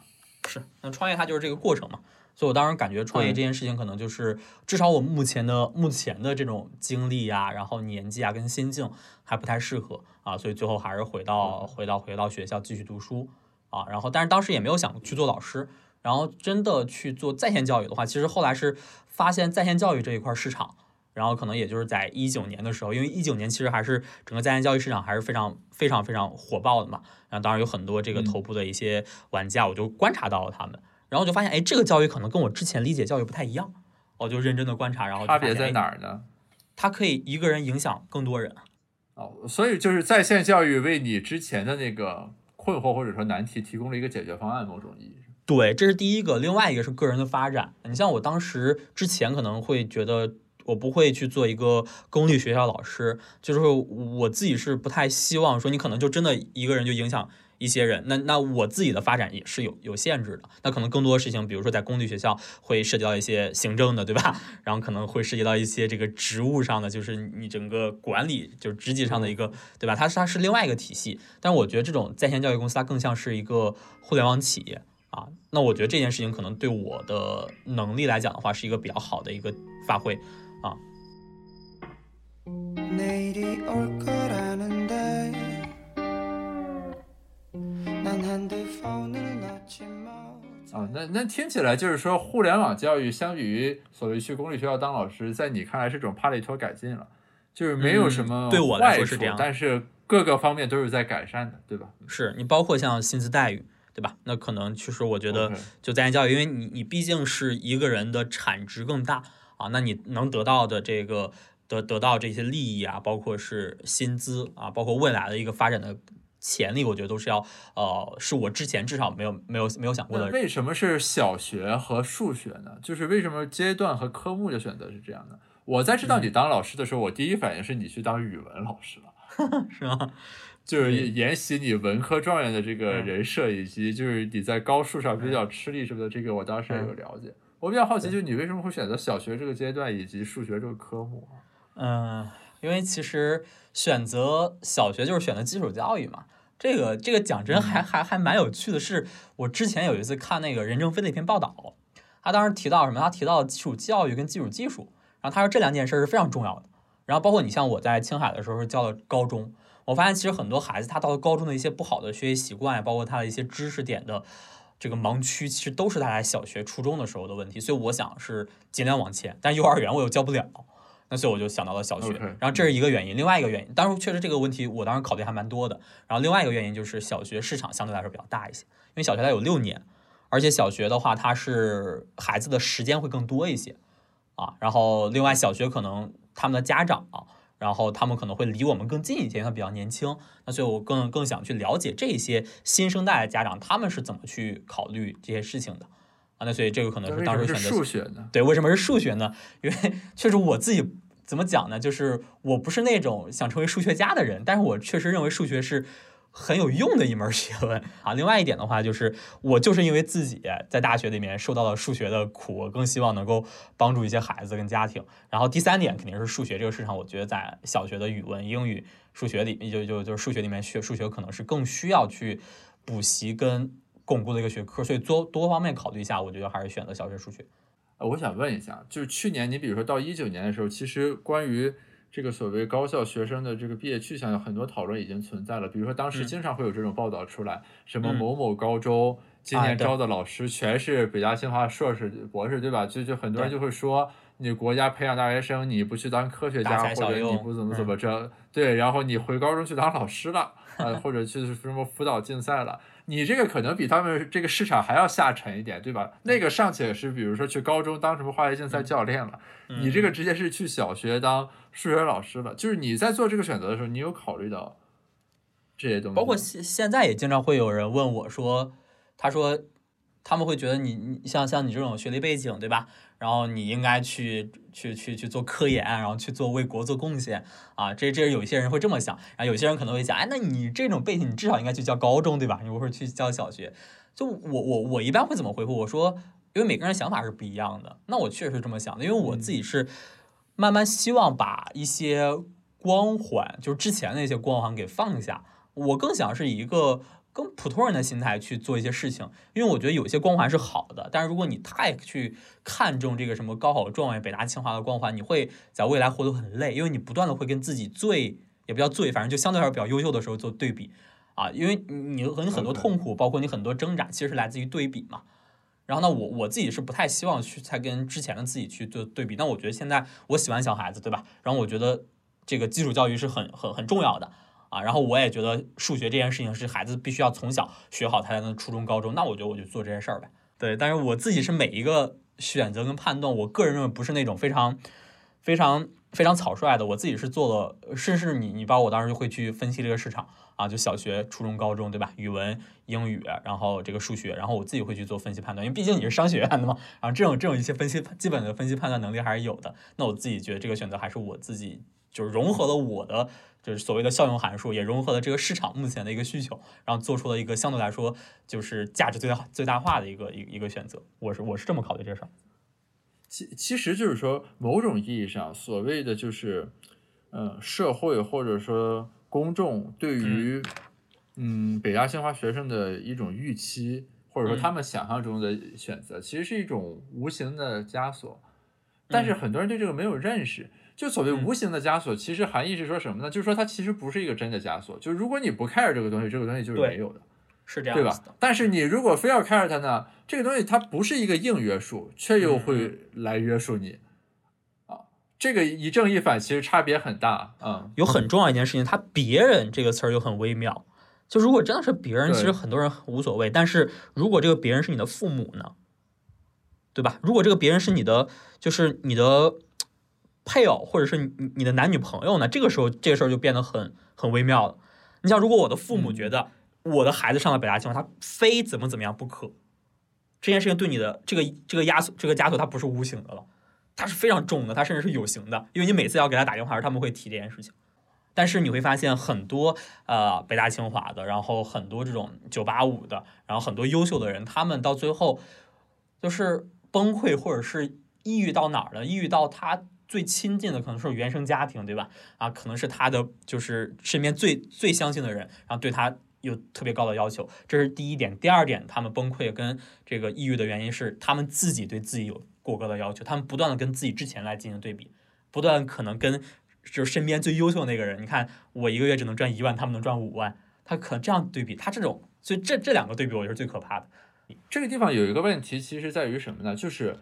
Speaker 4: 是，那创业它就是这个过程嘛。所以我当时感觉创业这件事情可能就是，至少我目前的目前的这种经历啊，然后年纪啊跟心境还不太适合啊，所以最后还是回到回到回到学校继续读书啊。然后，但是当时也没有想去做老师，然后真的去做在线教育的话，其实后来是发现在线教育这一块市场。然后可能也就是在一九年的时候，因为一九年其实还是整个在线教育市场还是非常非常非常火爆的嘛。然后当然有很多这个
Speaker 3: 嗯
Speaker 4: 头部的一些玩家，我就观察到了他们，然后就发现，哎，这个教育可能跟我之前理解教育不太一样。我就认真的观察，然后
Speaker 3: 差别在哪儿呢？
Speaker 4: 它可以一个人影响更多人。
Speaker 3: 哦，所以就是在线教育为你之前的那个困惑或者说难题提供了一个解决方案，某种意义上。
Speaker 4: 对，这是第一个。另外一个是个人的发展。你像我当时之前可能会觉得我不会去做一个公立学校老师，就是我自己是不太希望说你可能就真的一个人就影响一些人。那那我自己的发展也是有有限制的。那可能更多的事情，比如说在公立学校会涉及到一些行政的，对吧？*laughs* 然后可能会涉及到一些这个职务上的，就是你整个管理就是职级上的一个，对吧？它是它是另外一个体系。但是我觉得这种在线教育公司它更像是一个互联网企业。啊，那我觉得这件事情可能对我的能力来讲的话，是一个比较好的一个发挥
Speaker 3: 哦，那那听起来就是说，互联网教育相比于所谓去公立学校当老师，在你看来是种帕累托改进了，就是没有什么
Speaker 4: 对我来说是这样，
Speaker 3: 但是各个方面都是在改善的，对吧？
Speaker 4: 是你包括像薪资待遇，对吧？那可能其实我觉得，就在线教育，因为你你毕竟是一个人的产值更大啊，那你能得到的这个。得得到这些利益啊，包括是薪资啊，包括未来的一个发展的潜力，我觉得都是要呃，是我之前至少没有没有没有想过的。
Speaker 3: 为什么是小学和数学呢？就是为什么阶段和科目的选择是这样的？我在知道你
Speaker 4: 嗯
Speaker 3: 当老师的时候，我第一反应是你去当语文老师了，*laughs*
Speaker 4: 是吗？
Speaker 3: 就是沿袭你文科状元的这个
Speaker 4: 嗯
Speaker 3: 人设，以及就是你在高数上比较吃力什么的，这个我当时也有了解。我比较好奇，就是你为什么会选择小学这个阶段以及数学这个科目啊？
Speaker 4: 嗯，因为其实选择小学就是选择基础教育嘛。这个这个讲真还还还蛮有趣的是，我之前有一次看那个任正非的一篇报道，他当时提到什么？他提到基础教育跟基础技术，然后他说这两件事是非常重要的。然后包括你像我在青海的时候是教的高中，我发现其实很多孩子他到了高中的一些不好的学习习惯，包括他的一些知识点的这个盲区，其实都是他在小学、初中的时候的问题。所以我想是尽量往前，但幼儿园我又教不了。那所以我就想到了小学然后这是一个原因，另外一个原因，当时确实这个问题我当时考虑还蛮多的。然后另外一个原因就是小学市场相对来说比较大一些，因为小学它有六年，而且小学的话它是孩子的时间会更多一些啊。然后另外小学可能他们的家长啊、然后他们可能会离我们更近一些，因为他比较年轻。那所以我更更想去了解这些新生代的家长他们是怎么去考虑这些事情的啊。那所以这个可能是当时选择
Speaker 3: 数学呢？
Speaker 4: 对，为什么是数学呢？因为 *laughs* 确实我自己怎么讲呢？就是我不是那种想成为数学家的人，但是我确实认为数学是很有用的一门学问啊。另外一点的话，就是我就是因为自己在大学里面受到了数学的苦，我更希望能够帮助一些孩子跟家庭。然后第三点肯定是数学这个市场，我觉得在小学的语文、英语、数学里，就就就是数学里面学数学可能是更需要去补习跟巩固的一个学科，所以多多方面考虑一下，我觉得还是选择小学数学。
Speaker 3: 呃，我想问一下，就是去年你比如说到一九年的时候，其实关于这个所谓高校学生的这个毕业去向，有很多讨论已经存在了。比如说当时
Speaker 4: 嗯
Speaker 3: 经常会有这种报道出来，什么
Speaker 4: 嗯
Speaker 3: 某某高中今年招的老师全是北大清华硕士、博士，对吧？就就很多人就会说，你国家培养大学生，你不去当科学家，或者你不怎么怎
Speaker 4: 嗯
Speaker 3: 么着，对，然后你回高中去当老师了，呃，或者去什么辅导竞赛了。你这个可能比他们这个市场还要下沉一点，对吧？那个尚且是，比如说去高中当什么化学竞赛教练了，你这个直接是去小学当数学老师了。就是你在做这个选择的时候，你有考虑到这些东西，
Speaker 4: 包括现现在也经常会有人问我说，他说他们会觉得你你像像你这种学历背景对吧？然后你应该去去去去做科研，然后去做为国做贡献啊。这这有一些人会这么想，然后有些人可能会想，哎，那你这种背景你至少应该去教高中对吧？你不会去教小学。就我我我一般会怎么回复？我说，因为每个人想法是不一样的。那我确实是这么想的，因为我自己是慢慢希望把一些光环，就是之前的那些光环给放下。我更想是以一个更普通人的心态去做一些事情，因为我觉得有些光环是好的，但是如果你太去看重这个什么高考状元、北大清华的光环，你会在未来活得很累，因为你不断的会跟自己最也不叫最，反正就相对来说比较优秀的时候做对比啊，因为你和你很多痛苦，包括你很多挣扎，其实是来自于对比嘛。然后呢，我我自己是不太希望去再跟之前的自己去做对比，但我觉得现在我喜欢小孩子，对吧？然后我觉得这个基础教育是很很很重要的啊。然后我也觉得数学这件事情是孩子必须要从小学好，他才能初中、高中。那我觉得我就做这件事儿呗。对，但是我自己是每一个选择跟判断，我个人认为不是那种非常非常非常草率的。我自己是做了，甚至你你包括我当时就会去分析这个市场啊，就小学、初中、高中，对吧？语文、英语，然后这个数学，然后我自己会去做分析判断，因为毕竟你是商学院的嘛，然后这种这种一些分析基本的分析判断能力还是有的。那我自己觉得这个选择还是我自己就是融合了我的就是所谓的效用函数，也融合了这个市场目前的一个需求，然后做出了一个相对来说就是价值最大最大化的一个一个一个选择。我是我是这么考虑这事儿。
Speaker 3: 其其实就是说，某种意义上，所谓的就是，嗯，社会或者说公众对于，嗯，北大清华学生的一种预期，或者说
Speaker 4: 嗯
Speaker 3: 他们想象中的选择，其实是一种无形的枷锁。但是很多人对这个没有认识。就所谓
Speaker 4: 嗯
Speaker 3: 无形的枷锁，其实含义是说什么呢？就是说它其实不是一个真的枷锁。就如果你不 care 这个东西，这个东西就是没有的。
Speaker 4: 是这样
Speaker 3: 对吧？？但是你如果非要 care 它呢，这个东西它不是一个硬约束，却又
Speaker 4: 嗯
Speaker 3: 会来约束你，啊，这个一正一反其实差别很大，嗯，
Speaker 4: 有很重要一件事情，它别人这个词儿又很微妙。就如果真的是别人，其实很多人无所谓。但是如果这个别人是你的父母呢，对吧？如果这个别人是你的，就是你的配偶，或者是你你的男女朋友呢，这个时候这个事儿就变得很很微妙了。你像，如果我的父母
Speaker 3: 嗯
Speaker 4: 觉得我的孩子上了北大清华，他非怎么怎么样不可，这件事情对你的这个这个压缩这个枷锁，它不是无形的了，它是非常重的，它甚至是有形的，因为你每次要给他打电话时，他们会提这件事情。但是你会发现很多呃北大清华的，然后很多这种九八五的，然后很多优秀的人，他们到最后就是崩溃或者是抑郁到哪儿了？抑郁到他最亲近的可能是原生家庭，对吧？啊，可能是他的就是身边最最相信的人，然后对他有特别高的要求，这是第一点。第二点，他们崩溃跟这个抑郁的原因是他们自己对自己有过高的要求，他们不断的跟自己之前来进行对比，不断可能跟就是身边最优秀的那个人，你看我一个月只能赚一万，他们能赚五万，他可能这样对比，他这种，所以这这两个对比，我觉得是最可怕的。
Speaker 3: 这个地方有一个问题，其实在于什么呢？就是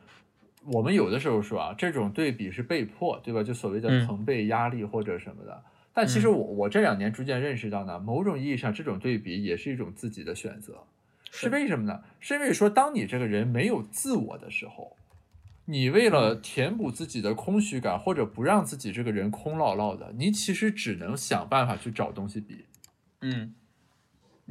Speaker 3: 我们有的时候说啊，这种对比是被迫，对吧？就所谓的
Speaker 4: 嗯
Speaker 3: 朋辈压力或者什么的。但其实我我这两年逐渐认识到呢，某种意义上这种对比也是一种自己的选择，是为什么呢？是因为说当你这个人没有自我的时候，你为了填补自己的空虚感，或者不让自己这个人空落落的，你其实只能想办法去找东西比。
Speaker 4: 嗯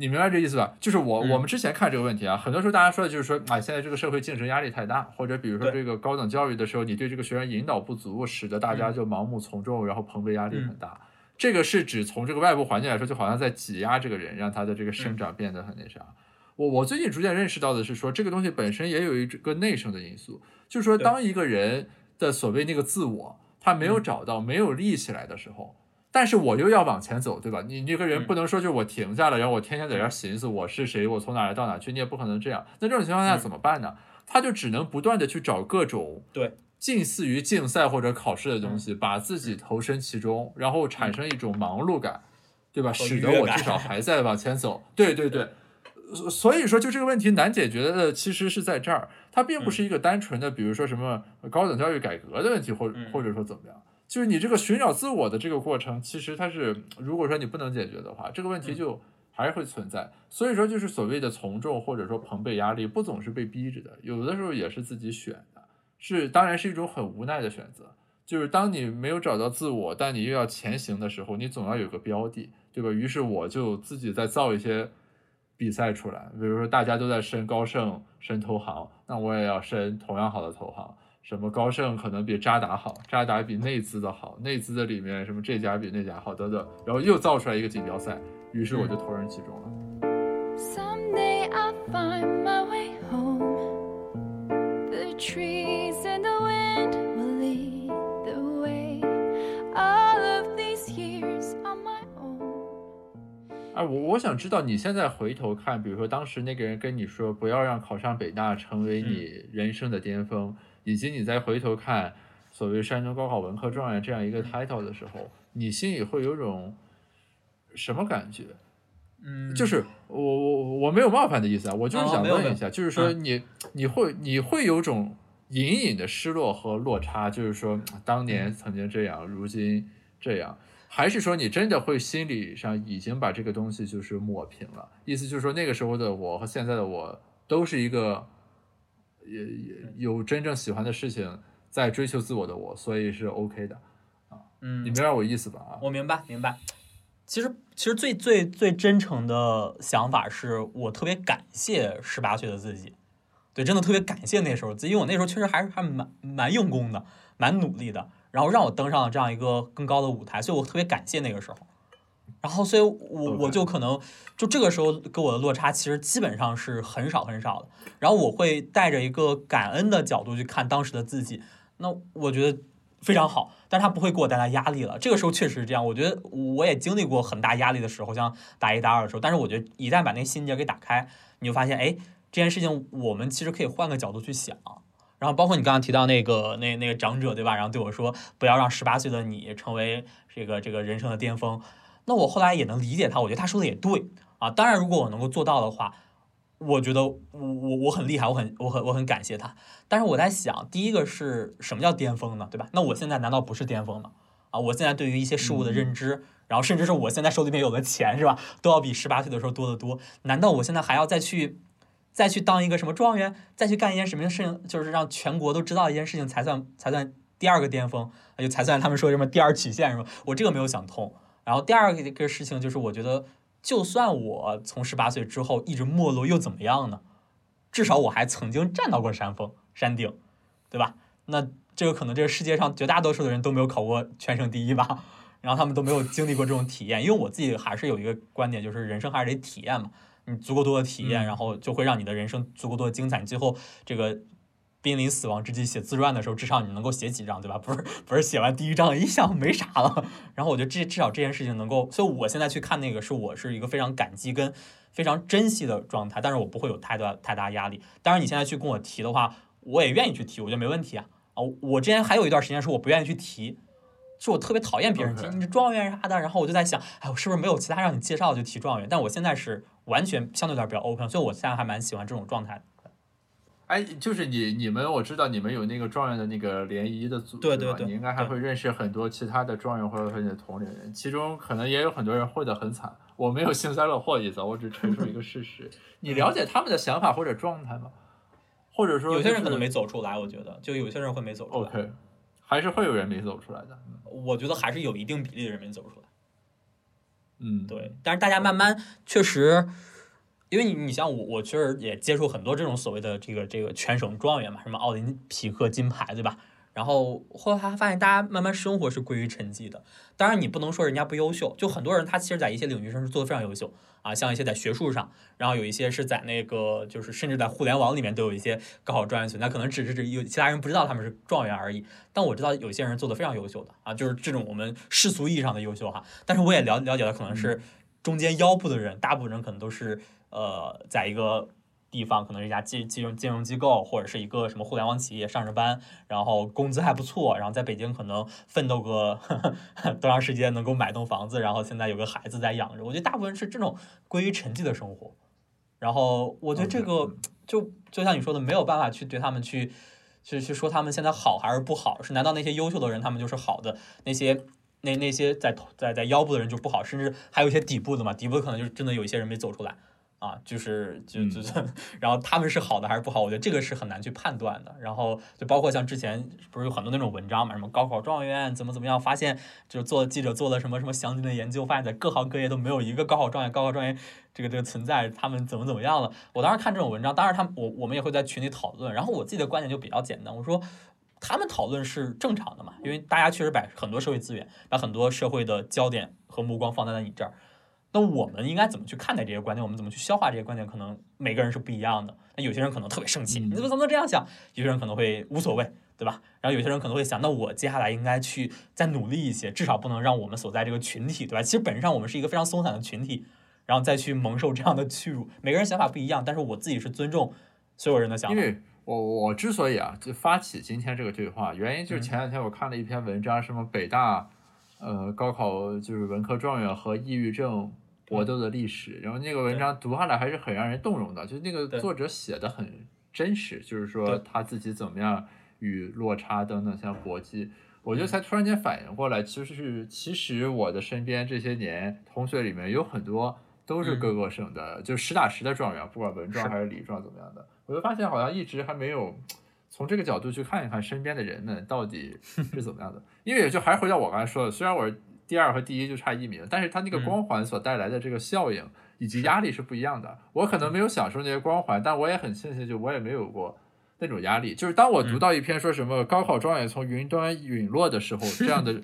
Speaker 3: 你明白这意思吧？就是我、
Speaker 4: 嗯
Speaker 3: 我们之前看这个问题啊，很多时候大家说的就是说，啊，现在这个社会竞争压力太大，或者比如说这个高等教育的时候，你对这个学生引导不足，使得大家就盲目从众，然后蓬勃压力很大。这个是指从这个外部环境来说，就好像在挤压这个人，让他的这个生长变得很那啥。我我最近逐渐认识到的是说，这个东西本身也有一个内生的因素，就是说，当一个人的所谓那个自我，他没有找到、没有立起来的时候，但是我又要往前走，对吧？你这个人
Speaker 4: 嗯
Speaker 3: 不能说就是我停下了，然后我天天在这儿寻思我是谁，我从哪儿到哪儿去，你也不可能这样。那这种情况下
Speaker 4: 嗯
Speaker 3: 怎么办呢？他就只能不断的去找各种
Speaker 4: 对
Speaker 3: 近似于竞赛或者考试的东西，把自己投身其中，然后产生一种忙碌感，对吧？使得我至少 *laughs* 还在往前走。对对对。所所以说，就这个问题难解决的，其实是在这儿，它并不是一个单纯的，比如说什么高等教育改革的问题，或或者说怎么样，就是你这个寻找自我的这个过程，其实它是，如果说你不能解决的话，这个问题就还是会存在。所以说，就是所谓的从众或者说朋辈压力，不总是被逼着的，有的时候也是自己选的，是当然是一种很无奈的选择。就是当你没有找到自我，但你又要前行的时候，你总要有个标的，对吧？于是我就自己再造一些比赛出来，比如说大家都在申高盛、申投行，那我也要申同样好的投行。什么高盛可能比渣打好，渣打比内资的好，内资的里面什么这家比那家好等等，然后又造出来一个锦标赛，于是我就投身其中了。
Speaker 5: Someday I'll find my way home. The trees and the wind will lead the way. All of these years on my own.
Speaker 3: 哎，我我想知道你现在回头看，比如说当时那个人跟你说不要让考上北大成为你人生的巅峰，以及你再回头看所谓山东高考文科状元这样一个 title 的时候，你心里会有种什么感觉？
Speaker 4: 嗯。
Speaker 3: 就是我我我没有冒犯的意思啊，我就是想问一下，就是说
Speaker 4: 嗯。
Speaker 3: 你你会你会有种隐隐的失落和落差，就是说当
Speaker 4: 嗯。
Speaker 3: 年曾经这样，如今这样，还是说你真的会心理上已经把这个东西就是抹平了？意思就是说那个时候的我和现在的我都是一个也也有真正喜欢的事情在追求自我的我，所以是 OK 的啊。
Speaker 4: 嗯
Speaker 3: 你明白我意思吧？啊，
Speaker 4: 我明白，明白。其实，其实最最最真诚的想法是我特别感谢十八岁的自己，对，真的特别感谢那时候自己，因为我那时候确实还是还蛮蛮用功的，蛮努力的，然后让我登上了这样一个更高的舞台，所以我特别感谢那个时候。然后，所以我我就可能就这个时候跟我的落差其实基本上是很少很少的。然后我会带着一个感恩的角度去看当时的自己，那我觉得非常好，但是他不会给我带来压力了。这个时候确实是这样，我觉得我也经历过很大压力的时候，像大一大二的时候。但是我觉得一旦把那个心结给打开，你就发现，哎，这件事情我们其实可以换个角度去想。然后包括你刚刚提到那个那那个长者对吧？然后对我说不要让十八岁的你成为这个这个人生的巅峰。那我后来也能理解他，我觉得他说的也对啊。当然，如果我能够做到的话，我觉得我我我很厉害，我很我很我很感谢他。但是我在想，第一个是什么叫巅峰呢？对吧？那我现在难道不是巅峰吗？啊，我现在对于一些事物的认知，然后甚至是我现在手里面有的钱是吧，都要比十八岁的时候多得多。难道我现在还要再去再去当一个什么状元，再去干一件什么事情，就是让全国都知道一件事情才算才算第二个巅峰，就才算他们说什么第二曲线是吧？我这个没有想通。然后第二个一个事情就是，我觉得就算我从十八岁之后一直没落又怎么样呢？至少我还曾经站到过山峰、山顶，对吧？那这个可能这个世界上绝大多数的人都没有考过全省第一吧，然后他们都没有经历过这种体验。因为我自己还是有一个观点，就是人生还是得体验嘛。你足够多的体验，
Speaker 3: 嗯
Speaker 4: 然后就会让你的人生足够多的精彩。最后这个濒临死亡之际写自传的时候，至少你能够写几章，对吧？不是不是写完第一章一想没啥了。然后我觉得这至少这件事情能够，所以我现在去看那个是我是一个非常感激跟非常珍惜的状态，但是我不会有太大太大压力。当然你现在去跟我提的话，我也愿意去提，我觉得没问题啊。啊，我之前还有一段时间是我不愿意去提。是我特别讨厌别人提你是状元啥的，然后我就在想，哎，我是不是没有其他让你介绍就提状元？但我现在是完全相对来说比较 open，所以我现在还蛮喜欢这种状态的。
Speaker 3: 哎，就是你你们，我知道你们有那个状元的那个联谊的组织嘛
Speaker 4: 对对对
Speaker 3: 你应该还会认识很多其他的状元或者和你的同龄人，其中可能也有很多人混得很惨。我没有幸灾乐祸意思，我只陈述一个事实。*laughs* 你了解他们的想法或者状态吗？或者说、
Speaker 4: 有些人可能没走出来，我觉得就有些人会没走出来。
Speaker 3: OK，还是会有人没走出来的。
Speaker 4: 我觉得还是有一定比例的人没走出来。
Speaker 3: 嗯，
Speaker 4: 对，但是大家慢慢确实，因为你你像我，我确实也接触很多这种所谓的这个这个全省状元嘛，什么奥林匹克金牌，对吧？然后后来发现，大家慢慢生活是归于沉寂的。当然，你不能说人家不优秀，就很多人他其实在一些领域上是做的非常优秀啊，像一些在学术上，然后有一些是在那个就是甚至在互联网里面都有一些高考状元存在，可能只是有其他人不知道他们是状元而已。但我知道有些人做的非常优秀的啊，就是这种我们世俗意义上的优秀哈。但是我也了了解到，可能是中间腰部的人，大部分人可能都是呃，在一个地方，可能是一家金金融金融机构，或者是一个什么互联网企业上着班，然后工资还不错，然后在北京可能奋斗个 *laughs* 多长时间能够买栋房子，然后现在有个孩子在养着。我觉得大部分是这种归于沉寂的生活。然后我觉得这个 *tsk* 就就像你说的，没有办法去对他们去去去说他们现在好还是不好，是难道那些优秀的人他们就是好的，那些那那些在在在腰部的人就不好，甚至还有一些底部的嘛，底部可能就是真的有一些人没走出来啊，就是就就就，*laughs* 然后他们是好的还是不好，我觉得这个是很难去判断的。然后就包括像之前不是有很多那种文章嘛，什么高考状元怎么怎么样，发现就是做记者做了什么什么详尽的研究，发现在各行各业都没有一个高考状元，高考状元这个这个存在，他们怎么怎么样了。我当时看这种文章，当然他们我我们也会在群里讨论，然后我自己的观点就比较简单，我说。他们讨论是正常的嘛，因为大家确实把很多社会资源，把很多社会的焦点和目光放在了你这儿。那我们应该怎么去看待这些观点？我们怎么去消化这些观点？可能每个人是不一样的。那有些人可能特别生气，
Speaker 3: 嗯
Speaker 4: 你怎么怎么能这样想？有些人可能会无所谓，对吧？然后有些人可能会想，那我接下来应该去再努力一些，至少不能让我们所在这个群体，对吧？其实本质上我们是一个非常松散的群体，然后再去蒙受这样的屈辱。每个人想法不一样，但是我自己是尊重所有人的想法。
Speaker 3: 因为我我之所以啊，就发起今天这个对话，原因就是
Speaker 4: 嗯
Speaker 3: 前两天我看了一篇文章，什么北大呃高考就是文科状元和抑郁症搏斗的历史，然后那个文章读下来还是很让人动容的，就那个作者写的很真实，就是说他自己怎么样与落差等等相搏击。我就才突然间反应过来，其实是其实我的身边这些年同学里面有很多都是
Speaker 4: 嗯
Speaker 3: 各个省的，就实打实的状元，不管文状
Speaker 4: 是
Speaker 3: 还是理状怎么样的，我就发现好像一直还没有从这个角度去看一看身边的人们到底是怎么样的。因为也就还是回到我刚才说的，虽然我是第二和第一就差一名，但是他那个
Speaker 4: 嗯
Speaker 3: 光环所带来的这个效应以及压力是不一样的。我可能没有享受那些光环，但我也很庆幸，就我也没有过。那种压力，就是当我读
Speaker 4: 嗯
Speaker 3: 到一篇说什么高考状元从云端陨落的时候，这样的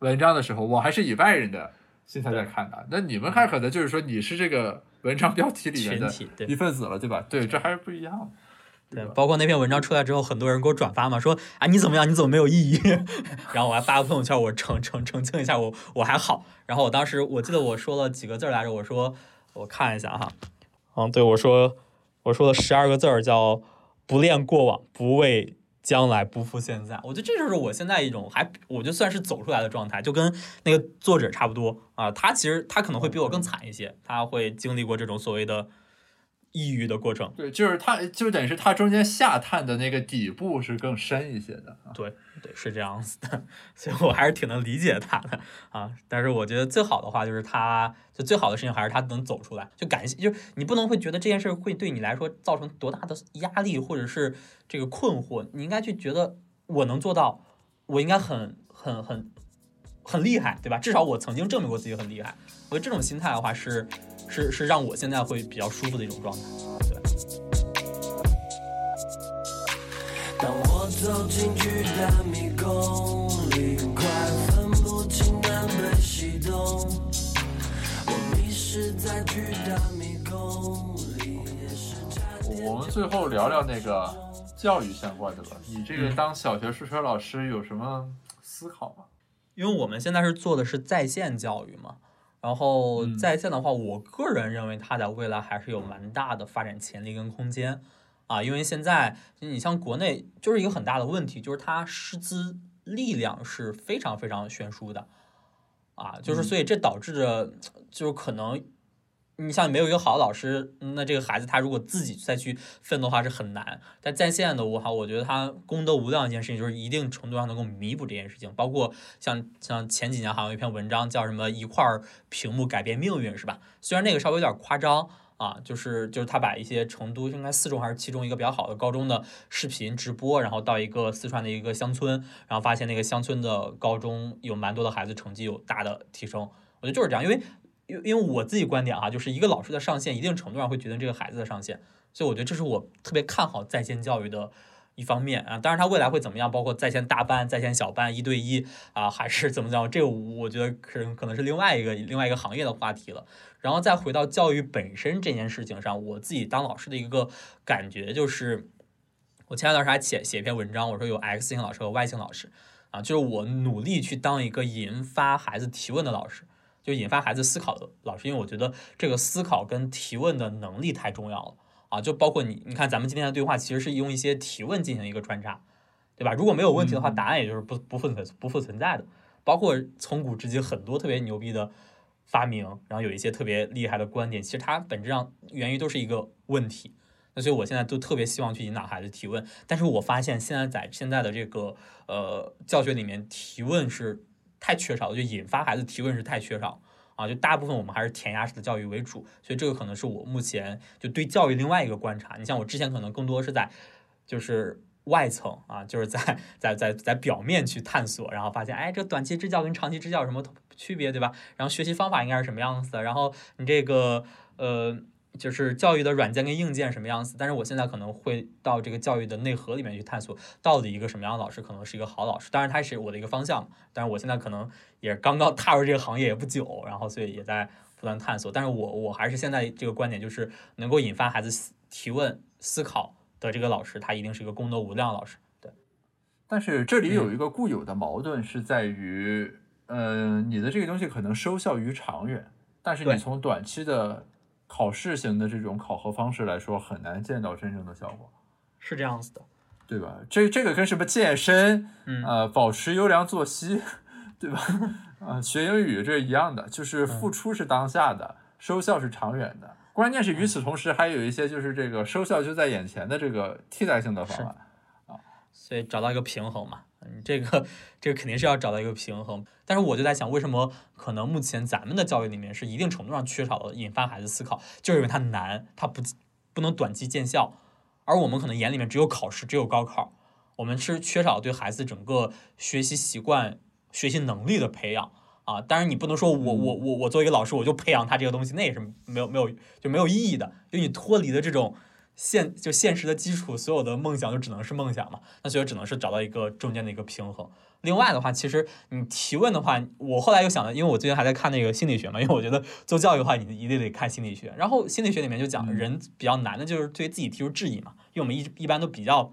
Speaker 3: 文章的时候，我还是以外人的心态在看的。那你们看可能就是说你是这个文章标题里面的一份子了，对吧？对，这还是不一样的。
Speaker 4: 对，包括那篇文章出来之后，很多人给我转发嘛，说啊你怎么样？你怎么没有意义？*laughs* 然后我还发个朋友圈，我澄澄澄清一下，我我还好。然后我当时我记得我说了几个字来着，我说我看一下哈，嗯，对我说我说了十二个字儿，叫不恋过往，不畏将来，不负现在。我觉得这就是我现在一种还我就算是走出来的状态，就跟那个作者差不多啊。他其实他可能会比我更惨一些，他会经历过这种所谓的。抑郁的过程。
Speaker 3: 对，就是它就等于是它中间下探的那个底部是更深一些的啊。
Speaker 4: 对对，是这样子的，所以我还是挺能理解他的啊。但是我觉得最好的话就是他，就最好的事情还是他能走出来，就感谢，就是你不能会觉得这件事会对你来说造成多大的压力或者是这个困惑，你应该去觉得我能做到，我应该很很很很厉害，对吧？至少我曾经证明过自己很厉害。我觉得这种心态的话是是是让我现在会比较舒服的一种状态，对。
Speaker 2: 当我走进巨大迷宫里，快分不清南北西东。我迷失在巨大迷宫里，
Speaker 3: 我们最后聊聊那个教育相关的吧。你这个
Speaker 4: 嗯
Speaker 3: 当小学数学老师有什么思考吗？
Speaker 4: 因为我们现在是做的是在线教育嘛，然后
Speaker 3: 嗯
Speaker 4: 在线的话，我个人认为它在未来还是有蛮大的发展潜力跟空间啊。因为现在你像国内就是一个很大的问题，就是它师资力量是非常非常悬殊的啊，就是
Speaker 3: 嗯
Speaker 4: 所以这导致着就是可能。你像没有一个好的老师，那这个孩子他如果自己再去奋斗的话是很难。但在线的我哈，我觉得他功德无量一件事情，就是一定程度上能够弥补这件事情。包括像像前几年好像有一篇文章叫什么“一块儿屏幕改变命运”是吧？虽然那个稍微有点夸张啊，就是就是他把一些成都应该四中还是七中一个比较好的高中的视频直播，然后到一个四川的一个乡村，然后发现那个乡村的高中有蛮多的孩子成绩有大的提升。我觉得就是这样，因为因因为我自己观点哈、就是一个老师的上限，一定程度上会决定这个孩子的上限，所以我觉得这是我特别看好在线教育的一方面啊。当然，它未来会怎么样，包括在线大班、在线小班、一对一啊，还是怎么讲，这个我觉得可能可能是另外一个另外一个行业的话题了。然后再回到教育本身这件事情上，我自己当老师的一个感觉就是，我前两段时间还写写一篇文章，我说有 X 型老师和 Y 型老师啊，就是我努力去当一个引发孩子提问的老师。就引发孩子思考的老师，因为我觉得这个思考跟提问的能力太重要了啊！就包括你，你看咱们今天的对话，其实是用一些提问进行一个穿插，对吧？如果没有问题的话，答案也就是不不复存不复存在的。包括从古至今很多特别牛逼的发明，然后有一些特别厉害的观点，其实它本质上源于都是一个问题。那所以我现在都特别希望去引导孩子提问，但是我发现现在在现在的这个呃教学里面，提问是太缺少了，就引发孩子提问是太缺少啊，就大部分我们还是填鸭式的教育为主，所以这个可能是我目前就对教育另外一个观察。你像我之前可能更多是在就是外层啊，就是在在在在表面去探索，然后发现哎，这短期支教跟长期支教有什么区别，对吧？然后学习方法应该是什么样子的，然后你这个呃。就是教育的软件跟硬件什么样子，但是我现在可能会到这个教育的内核里面去探索，到底一个什么样的老师可能是一个好老师。当然，它是我的一个方向，但是我现在可能也刚刚踏入这个行业也不久，然后所以也在不断探索。但是我我还是现在这个观点，就是能够引发孩子思提问、思考的这个老师，他一定是一个功德无量的老师。对，
Speaker 3: 但是这里有一个固有的矛盾是在于，呃，你的这个东西可能收效于长远，但是你从短期的考试型的这种考核方式来说，很难见到真正的效果，
Speaker 4: 是这样子的。
Speaker 3: 对吧？这这个跟什么健身，
Speaker 4: 嗯
Speaker 3: 呃，保持优良作息，对吧？啊、学英语这一样的，就是付出是当下的，收效是长远的。关键是与此同时，还有一些就是这个收效就在眼前的这个替代性的方案。
Speaker 4: 所以找到一个平衡嘛，嗯，这个这个肯定是要找到一个平衡。但是我就在想，为什么可能目前咱们的教育里面是一定程度上缺少了引发孩子思考，就是因为它难，它不不能短期见效，而我们可能眼里面只有考试，只有高考，我们是缺少对孩子整个学习习惯、学习能力的培养啊。当然，你不能说我我我我作为一个老师，我就培养他这个东西，那也是没有没有就没有意义的，因为你脱离了这种。现就现实的基础，所有的梦想就只能是梦想嘛，那所以只能是找到一个中间的一个平衡。另外的话，其实你提问的话，我后来又想了，因为我最近还在看那个心理学嘛，因为我觉得做教育的话，你一定得看心理学。然后心理学里面就讲，
Speaker 3: 嗯
Speaker 4: 人比较难的就是对自己提出质疑嘛，因为我们一一般都比较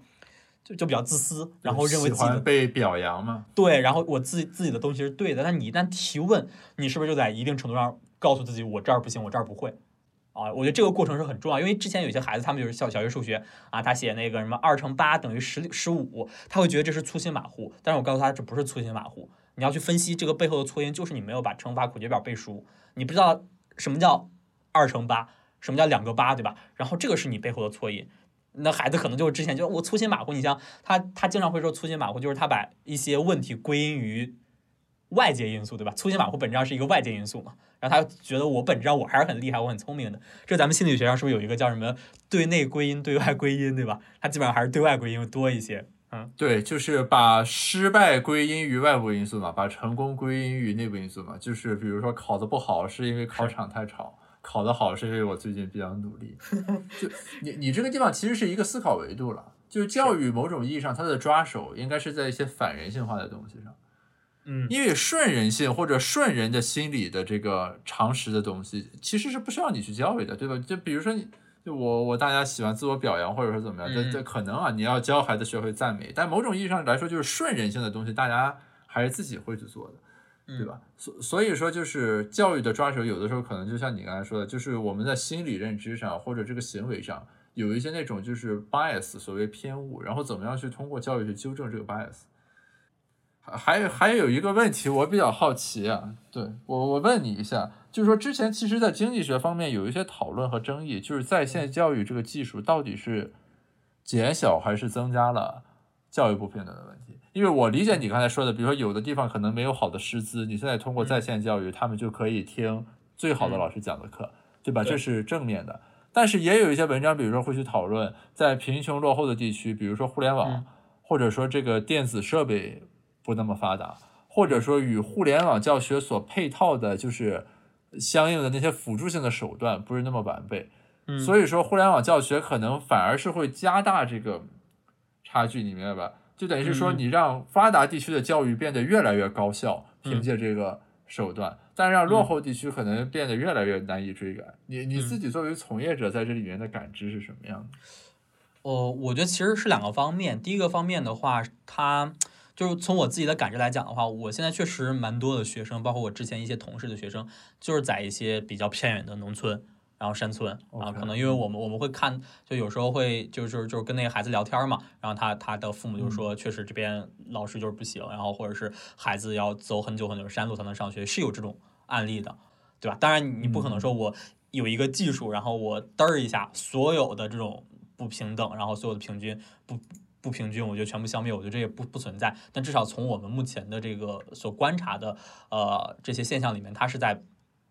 Speaker 4: 就就比较自私，然后认为
Speaker 3: 喜
Speaker 4: 自己
Speaker 3: 被表扬嘛，
Speaker 4: 对，然后我自己自己的东西是对的，但你一旦提问，你是不是就在一定程度上告诉自己，我这儿不行，我这儿不会？啊，我觉得这个过程是很重要，因为之前有些孩子他们就是小小学数学啊，他写那个什么二乘八等于十十五，他会觉得这是粗心马虎，但是我告诉他这不是粗心马虎，你要去分析这个背后的错因，就是你没有把乘法口诀表背熟，你不知道什么叫二乘八，什么叫两个八，对吧？然后这个是你背后的错因。那孩子可能就是之前就我粗心马虎，你像他，他经常会说粗心马虎，就是他把一些问题归因于外界因素，对吧？粗心马虎本质上是一个外界因素嘛，然后他觉得我本质上我还是很厉害，我很聪明的。这咱们心理学上是不是有一个叫什么对内归因、对外归因，对吧？他基本上还是对外归因多一些。
Speaker 3: 嗯对，就是把失败归因于外部因素嘛，把成功归因于内部因素嘛。就是比如说考得不好是因为考场太吵，考得好是因为我最近比较努力。就你你这个地方其实是一个思考维度了，就是教育某种意义上它的抓手应该是在一些反人性化的东西上。
Speaker 4: 嗯
Speaker 3: 因为顺人性或者顺人的心理的这个常识的东西，其实是不需要你去教育的，对吧？就比如说你，就我我大家喜欢自我表扬，或者说怎么样，这
Speaker 4: 嗯
Speaker 3: 这可能啊，你要教孩子学会赞美，但某种意义上来说，就是顺人性的东西，大家还是自己会去做的。对吧？所所以说，就是教育的抓手，有的时候可能就像你刚才说的，就是我们在心理认知上或者这个行为上有一些那种就是 bias，所谓偏误，然后怎么样去通过教育去纠正这个 bias。还还有还有一个问题，我比较好奇啊，对我我问你一下，就是说之前其实，在经济学方面有一些讨论和争议，就是在线教育这个技术到底是减小还是增加了教育不平等的问题？因为我理解你刚才说的，比如说有的地方可能没有好的师资，你现在通过在线教育，他们就可以听最好的老师讲的课，对吧？这是正面的。但是也有一些文章，比如说会去讨论，在贫穷落后的地区，比如说互联网，
Speaker 4: 嗯
Speaker 3: 或者说这个电子设备不那么发达，或者说与互联网教学所配套的，就是相应的那些辅助性的手段不是那么完备，
Speaker 4: 嗯
Speaker 3: 所以说互联网教学可能反而是会加大这个差距，你明白吧？就等于是说，
Speaker 4: 嗯
Speaker 3: 你让发达地区的教育变得越来越高效，
Speaker 4: 嗯
Speaker 3: 凭借这个手段，但是让落后地区可能变得越来越难以追赶。你你
Speaker 4: 嗯
Speaker 3: 自己作为从业者，在这里面的感知是什么样的？
Speaker 4: 哦，我觉得其实是两个方面。第一个方面的话，它就是从我自己的感知来讲的话，我现在确实蛮多的学生，包括我之前一些同事的学生，就是在一些比较偏远的农村。然后山村啊
Speaker 3: ，OK
Speaker 4: 可能因为我们我们会看，就有时候会就是就是跟那个孩子聊天嘛，然后他他的父母就说，确实这边老师就是不行，然后或者是孩子要走很久很久的山路才能上学，是有这种案例的，对吧？当然你不可能说我有一个技术，然后我嘚儿一下所有的这种不平等，然后所有的平均不不平均，我觉得全部消灭，我觉得这也不不存在。但至少从我们目前的这个所观察的呃这些现象里面，它是在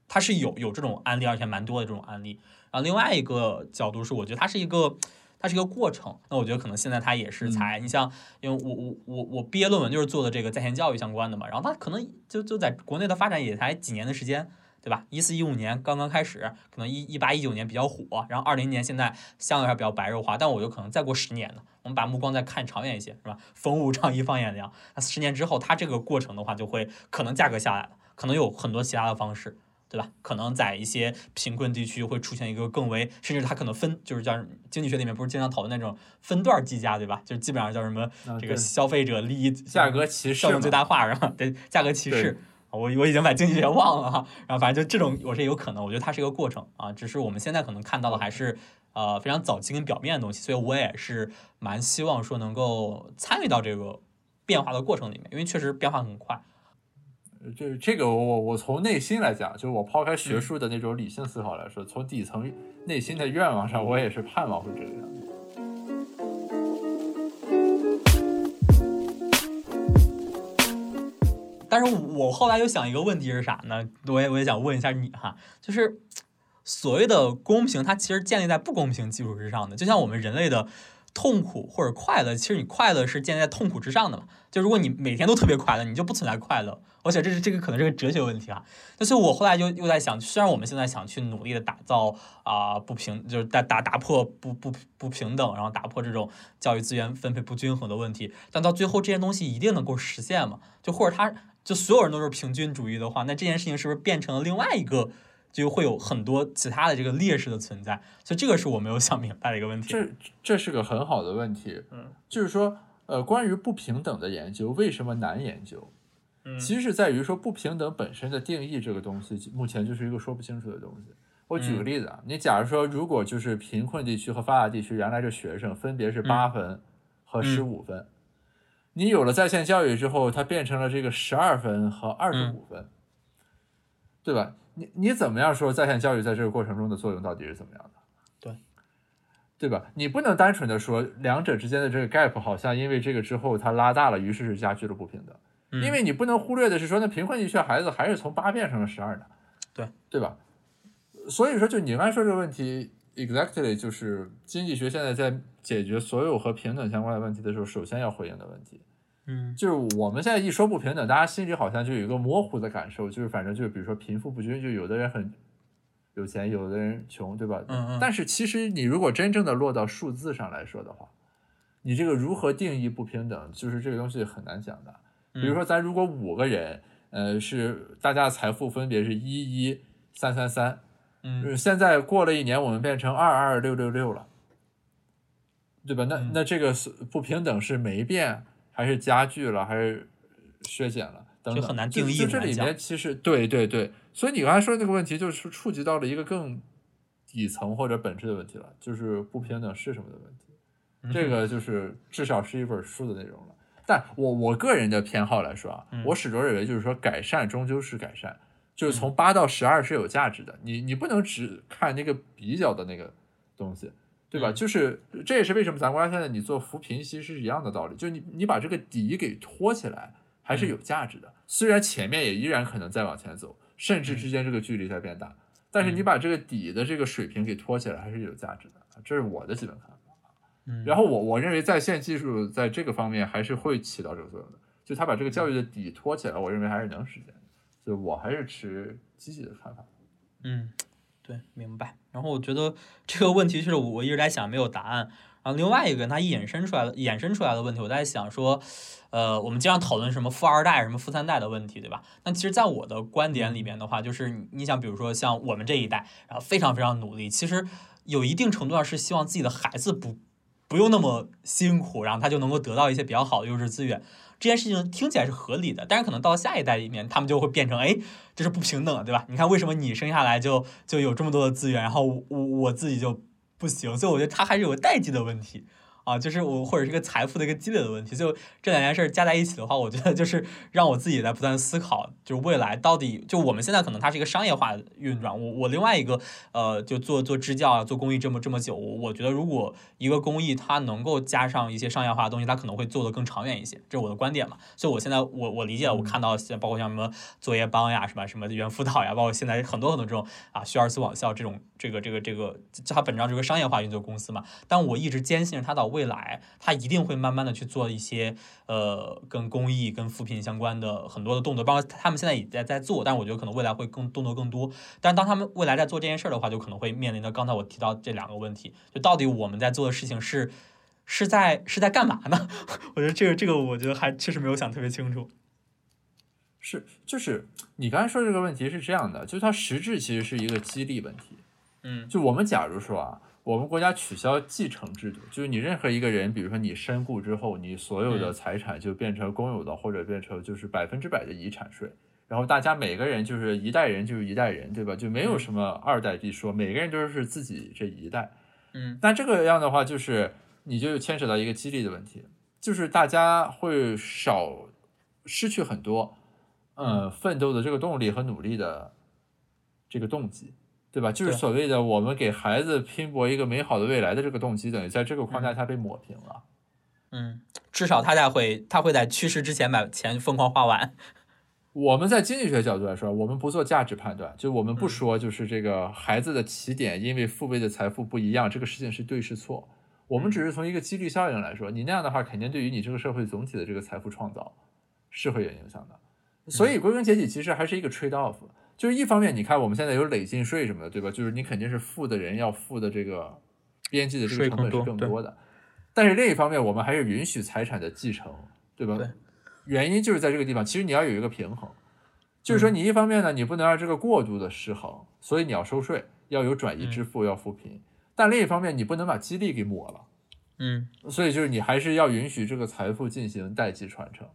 Speaker 4: 它是有有这种案例，而且蛮多的这种案例。然后另外一个角度是，我觉得它是一个它是一个过程。那我觉得可能现在它也是才，你像因为我我我我毕业论文就是做的这个在线教育相关的嘛，然后它可能就就在国内的发展也才几年的时间。对吧？一四一五年刚刚开始，可能一一八一九年比较火，然后二零年现在相对来说比较白热化，但我有可能再过十年呢。我们把目光再看长远一些，是吧？风物长宜放眼量。那十年之后，它这个过程的话，就会可能价格下来了，可能有很多其他的方式，对吧？可能在一些贫困地区会出现一个更为，甚至它可能分，就是叫经济学里面不是经常讨论那种分段计价，对吧？就是基本上叫什么这个消费者利益
Speaker 3: 价格歧视
Speaker 4: 效用最大化，然后对价格歧
Speaker 3: 对
Speaker 4: 视。我我已经把经济学忘了哈，然后反正就这种我是有可能，我觉得它是一个过程啊，只是我们现在可能看到的还是呃非常早期跟表面的东西，所以我也是蛮希望说能够参与到这个变化的过程里面，因为确实变化很快。
Speaker 3: 就是这个我，我我从内心来讲，就是我抛开
Speaker 4: 嗯。
Speaker 3: 学术的那种理性思考来说，从底层内心的愿望上，我也是盼望会这个样
Speaker 4: 但是我后来又想一个问题是啥呢？我也我也想问一下你哈，就是所谓的公平，它其实建立在不公平基础之上的。就像我们人类的痛苦或者快乐，其实你快乐是建立在痛苦之上的嘛。就如果你每天都特别快乐，你就不存在快乐。而且这是这个可能是个哲学问题啊。但是我后来就又在想，虽然我们现在想去努力的打造啊、不平，就是打打打破不不不平等，然后打破这种教育资源分配不均衡的问题，但到最后这些东西一定能够实现吗？就或者它就所有人都是平均主义的话，那这件事情是不是变成了另外一个，就会有很多其他的这个劣势的存在？所以这个是我没有想明白的一个问题。
Speaker 3: 这这是个很好的问题，
Speaker 4: 嗯，
Speaker 3: 就是说，呃，关于不平等的研究为什么难研究？
Speaker 4: 嗯
Speaker 3: 其实是在于说不平等本身的定义这个东西，目前就是一个说不清楚的东西。我举个
Speaker 4: 嗯
Speaker 3: 例子啊，你假如说，如果就是贫困地区和发达地区原来这学生分别是八分和十五分，你有了在线教育之后，它变成了这个十二分和二十五分，对吧？你你怎么样说在线教育在这个过程中的作用到底是怎么样的？
Speaker 4: 对，
Speaker 3: 对吧？你不能单纯的说两者之间的这个 gap 好像因为这个之后它拉大了，于是是加剧了不平等。
Speaker 4: 嗯
Speaker 3: 因为你不能忽略的是说，那贫困地区的孩子还是从八变成了十二的，
Speaker 4: 对
Speaker 3: 对吧？所以说，就你刚才说这个问题，exactly 就是经济学现在在解决所有和平等相关的问题的时候，首先要回应的问题。
Speaker 4: 嗯
Speaker 3: 就是我们现在一说不平等，大家心里好像就有一个模糊的感受，就是反正就是比如说贫富不均，就有的人很有钱，有的人穷，对吧？
Speaker 4: 嗯嗯
Speaker 3: 但是其实你如果真正的落到数字上来说的话，你这个如何定义不平等，就是这个东西很难讲的。比如说，咱如果五个人，呃，是大家的财富分别是一一三三三，
Speaker 4: 嗯
Speaker 3: 现在过了一年，我们变成二二六六六了，对吧？那
Speaker 4: 嗯
Speaker 3: 那这个是不平等是没变，还是加剧了，还是削减了？等等，
Speaker 4: 就很难定义
Speaker 3: 就就这里面其实对对对，所以你刚才说的那个问题，就是触及到了一个更底层或者本质的问题了，就是不平等是什么的问题。
Speaker 4: 嗯
Speaker 3: 这个就是至少是一本书的内容了。但我我个人的偏好来说啊，
Speaker 4: 嗯
Speaker 3: 我始终认为就是说改善终究是改善，就是从八到十二是有价值的。你你不能只看那个比较的那个东西，对吧？
Speaker 4: 嗯
Speaker 3: 就是这也是为什么咱国家现在你做扶贫其实是一样的道理，就是你你把这个底给托起来还是有价值的。虽然前面也依然可能再往前走，甚至之间这个距离在变大，但是你把这个底的这个水平给托起来还是有价值的。这是我的基本看法。
Speaker 4: 嗯
Speaker 3: 然后我我认为在线技术在这个方面还是会起到这个作用的，就他把这个教育的底托起来，我认为还是能实现的，所以我还是持积极的看法。
Speaker 4: 嗯，对，明白。然后我觉得这个问题就是我一直在想没有答案。然后另外一个它衍生出来的衍生出来的问题，我在想说，呃，我们经常讨论什么富二代、什么富三代的问题，对吧？那其实，在我的观点里面的话，就是你想，比如说像我们这一代，然后非常非常努力，其实有一定程度上是希望自己的孩子不不用那么辛苦，然后他就能够得到一些比较好的优质资源。这件事情听起来是合理的，但是可能到下一代里面，他们就会变成，哎，这是不平等的，对吧？你看为什么你生下来就就有这么多的资源，然后我我自己就不行，所以我觉得他还是有个代际的问题。啊，就是我或者是一个财富的一个积累的问题，就这两件事儿加在一起的话，我觉得就是让我自己在不断思考，就是未来到底就我们现在可能它是一个商业化运转，我我另外一个呃，就做做支教啊，做公益这么这么久，我我觉得如果一个公益它能够加上一些商业化的东西，它可能会做得更长远一些，这是我的观点嘛。所以我现在我我理解，我看到现在包括像什么作业帮呀，是吧？什么猿辅导呀，包括现在很多很多这种啊，学而思网校这种这个这个这个，它本质上是个商业化运作公司嘛。但我一直坚信它到未来，它一定会慢慢的去做一些呃跟公益、跟扶贫相关的很多的动作，包括他们现在也在在做，但是我觉得可能未来会更动作更多。但是当他们未来在做这件事儿的话，就可能会面临着刚才我提到这两个问题，就到底我们在做的事情是是在是在干嘛呢？*laughs* 我觉得这个这个我觉得还确实没有想特别清楚。
Speaker 3: 是，就是你刚才说这个问题是这样的，就是它实质其实是一个激励问题。
Speaker 4: 嗯
Speaker 3: 就我们假如说啊，我们国家取消继承制度，就是你任何一个人，比如说你身故之后，你所有的
Speaker 4: 嗯
Speaker 3: 财产就变成公有的，或者变成就是百分之百的遗产税，然后大家每个人就是一代人就是一代人，对吧？就没有
Speaker 4: 嗯
Speaker 3: 什么二代一说，每个人都是自己这一代。
Speaker 4: 嗯
Speaker 3: 那这个样的话，就是你就牵扯到一个激励的问题，就是大家会少失去很多，呃，奋斗的这个动力和努力的这个动机，对吧？就是所谓的我们给孩子拼搏一个美好的未来的这个动机，等于在这个框架下被抹平了。
Speaker 4: 嗯，至少他在会他会在去世之前把钱疯狂花完。
Speaker 3: 我们在经济学角度来说，我们不做价值判断，就我们不说就是这个孩子的起点因为父辈的财富不一样，这个事情是对是错。我们只是从一个几率效应来说，你那样的话，肯定对于你这个社会总体的这个财富创造是会有影响的。所以归根结底，其实还是一个 trade off，就是一方面，你看我们现在有累进税什么的，对吧？就是你肯定是富的人要付的这个边际的这个成本是
Speaker 4: 更多
Speaker 3: 的，但是另一方面，我们还是允许财产的继承，对吧？
Speaker 4: 对
Speaker 3: 原因就是在这个地方，其实你要有一个平衡，就是说你一方面呢，你不能让这个过度的失衡，所以你要收税，要有转移支付，要扶贫，但另一方面你不能把激励给抹了。
Speaker 4: 嗯
Speaker 3: 所以就是你还是要允许这个财富进行代际传承。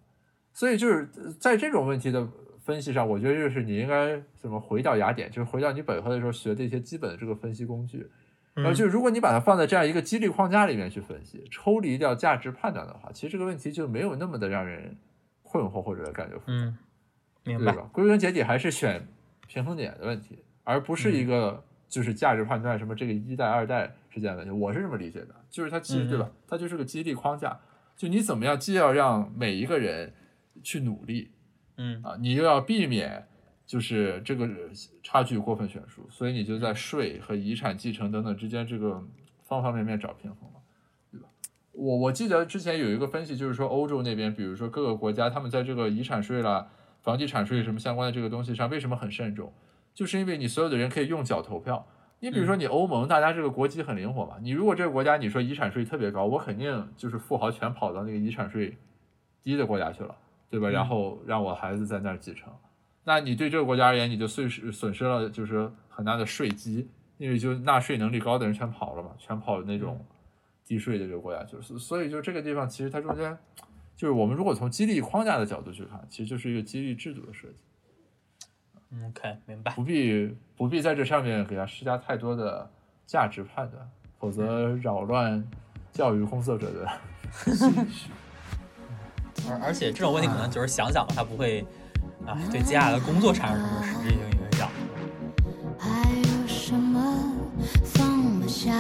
Speaker 3: 所以就是呃在这种问题的分析上，我觉得就是你应该怎么回到雅典，就是回到你本科的时候学的一些基本的这个分析工具。然后就是如果你把它放在这样一个激励框架里面去分析，抽离掉价值判断的话，其实这个问题就没有那么的让人困惑或者感觉复杂，
Speaker 4: 嗯，明白。
Speaker 3: 对吧？归根结底还是选平衡点的问题，而不是一个就是价值判断什么这个一代二代之间的问题。我是这么理解的，就是它其实对吧？它就是个激励框架，就你怎么样，既要让每一个人去努力
Speaker 4: 嗯
Speaker 3: 啊，你又要避免就是这个差距过分悬殊，所以你就在税和遗产继承等等之间这个方方面面找平衡了，对吧？我我记得之前有一个分析，就是说欧洲那边，比如说各个国家，他们在这个遗产税啦、房地产税什么相关的这个东西上，为什么很慎重？就是因为你所有的人可以用脚投票。你比如说你欧盟，大家这个国籍很灵活嘛，你如果这个国家你说遗产税特别高，我肯定就是富豪全跑到那个遗产税低的国家去了，对吧？然后让我孩子在那儿继承。那你对这个国家而言，你就损失损失了就是很大的税基，因为就纳税能力高的人全跑了嘛，全跑那种低税的这个国家就是。所所以就这个地方，其实它中间就是我们如果从激励框架的角度去看，其实就是一个激励制度的设计，
Speaker 4: 嗯，OK，明白。
Speaker 3: 不必不必在这上面给他施加太多的价值判断，否则扰乱教育工作者的 *laughs* *laughs* 心绪。
Speaker 4: 而而且这种问题可能就是想想吧，它不会啊对接下来的工作产生什么实质性影响。
Speaker 5: 还有什么放不下？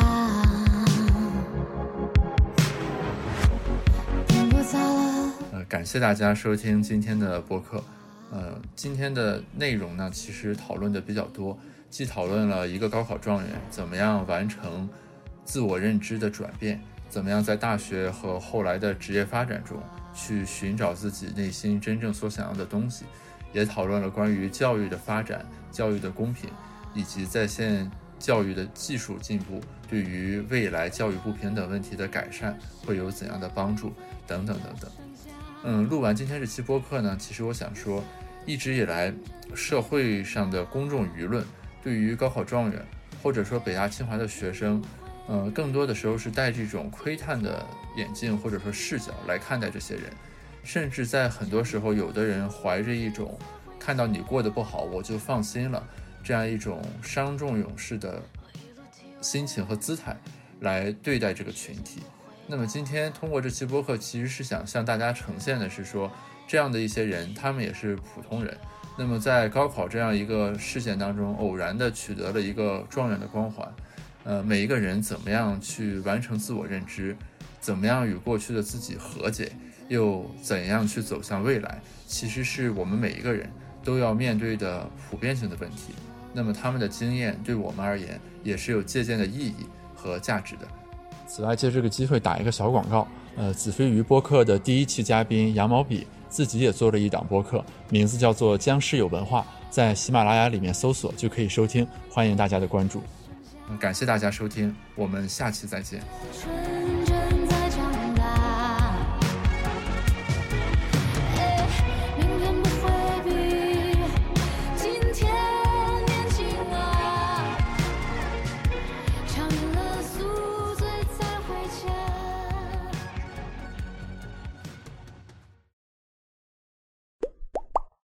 Speaker 5: 天不早了，
Speaker 3: 呃，感谢大家收听今天的播客。呃，今天的内容呢，其实讨论的比较多，既讨论了一个高考状元怎么样完成自我认知的转变，怎么样在大学和后来的职业发展中去寻找自己内心真正所想要的东西，也讨论了关于教育的发展、教育的公平，以及在线教育的技术进步对于未来教育不平等问题的改善会有怎样的帮助，等等等等。嗯，录完今天这期播客呢，其实我想说，一直以来社会上的公众舆论对于高考状元或者说北大清华的学生，呃，更多的时候是带这种窥探的眼镜或者说视角来看待这些人，甚至在很多时候，有的人怀着一种看到你过得不好我就放心了这样一种伤仲永士的心情和姿态来对待这个群体。那么今天通过这期播客，其实是想向大家呈现的是说，这样的一些人，他们也是普通人。那么在高考这样一个事件当中，偶然的取得了一个状元的光环，呃，每一个人怎么样去完成自我认知，怎么样与过去的自己和解，又怎样去走向未来，其实是我们每一个人都要面对的普遍性的问题。那么他们的经验对我们而言，也是有借鉴的意义和价值的。此外，借这个机会打一个小广告。呃，子非鱼播客的第一期嘉宾羊毛笔自己也做了一档播客，名字叫做《僵尸有文化》，在喜马拉雅里面搜索就可以收听，欢迎大家的关注。嗯感谢大家收听，我们下期再见。
Speaker 5: 春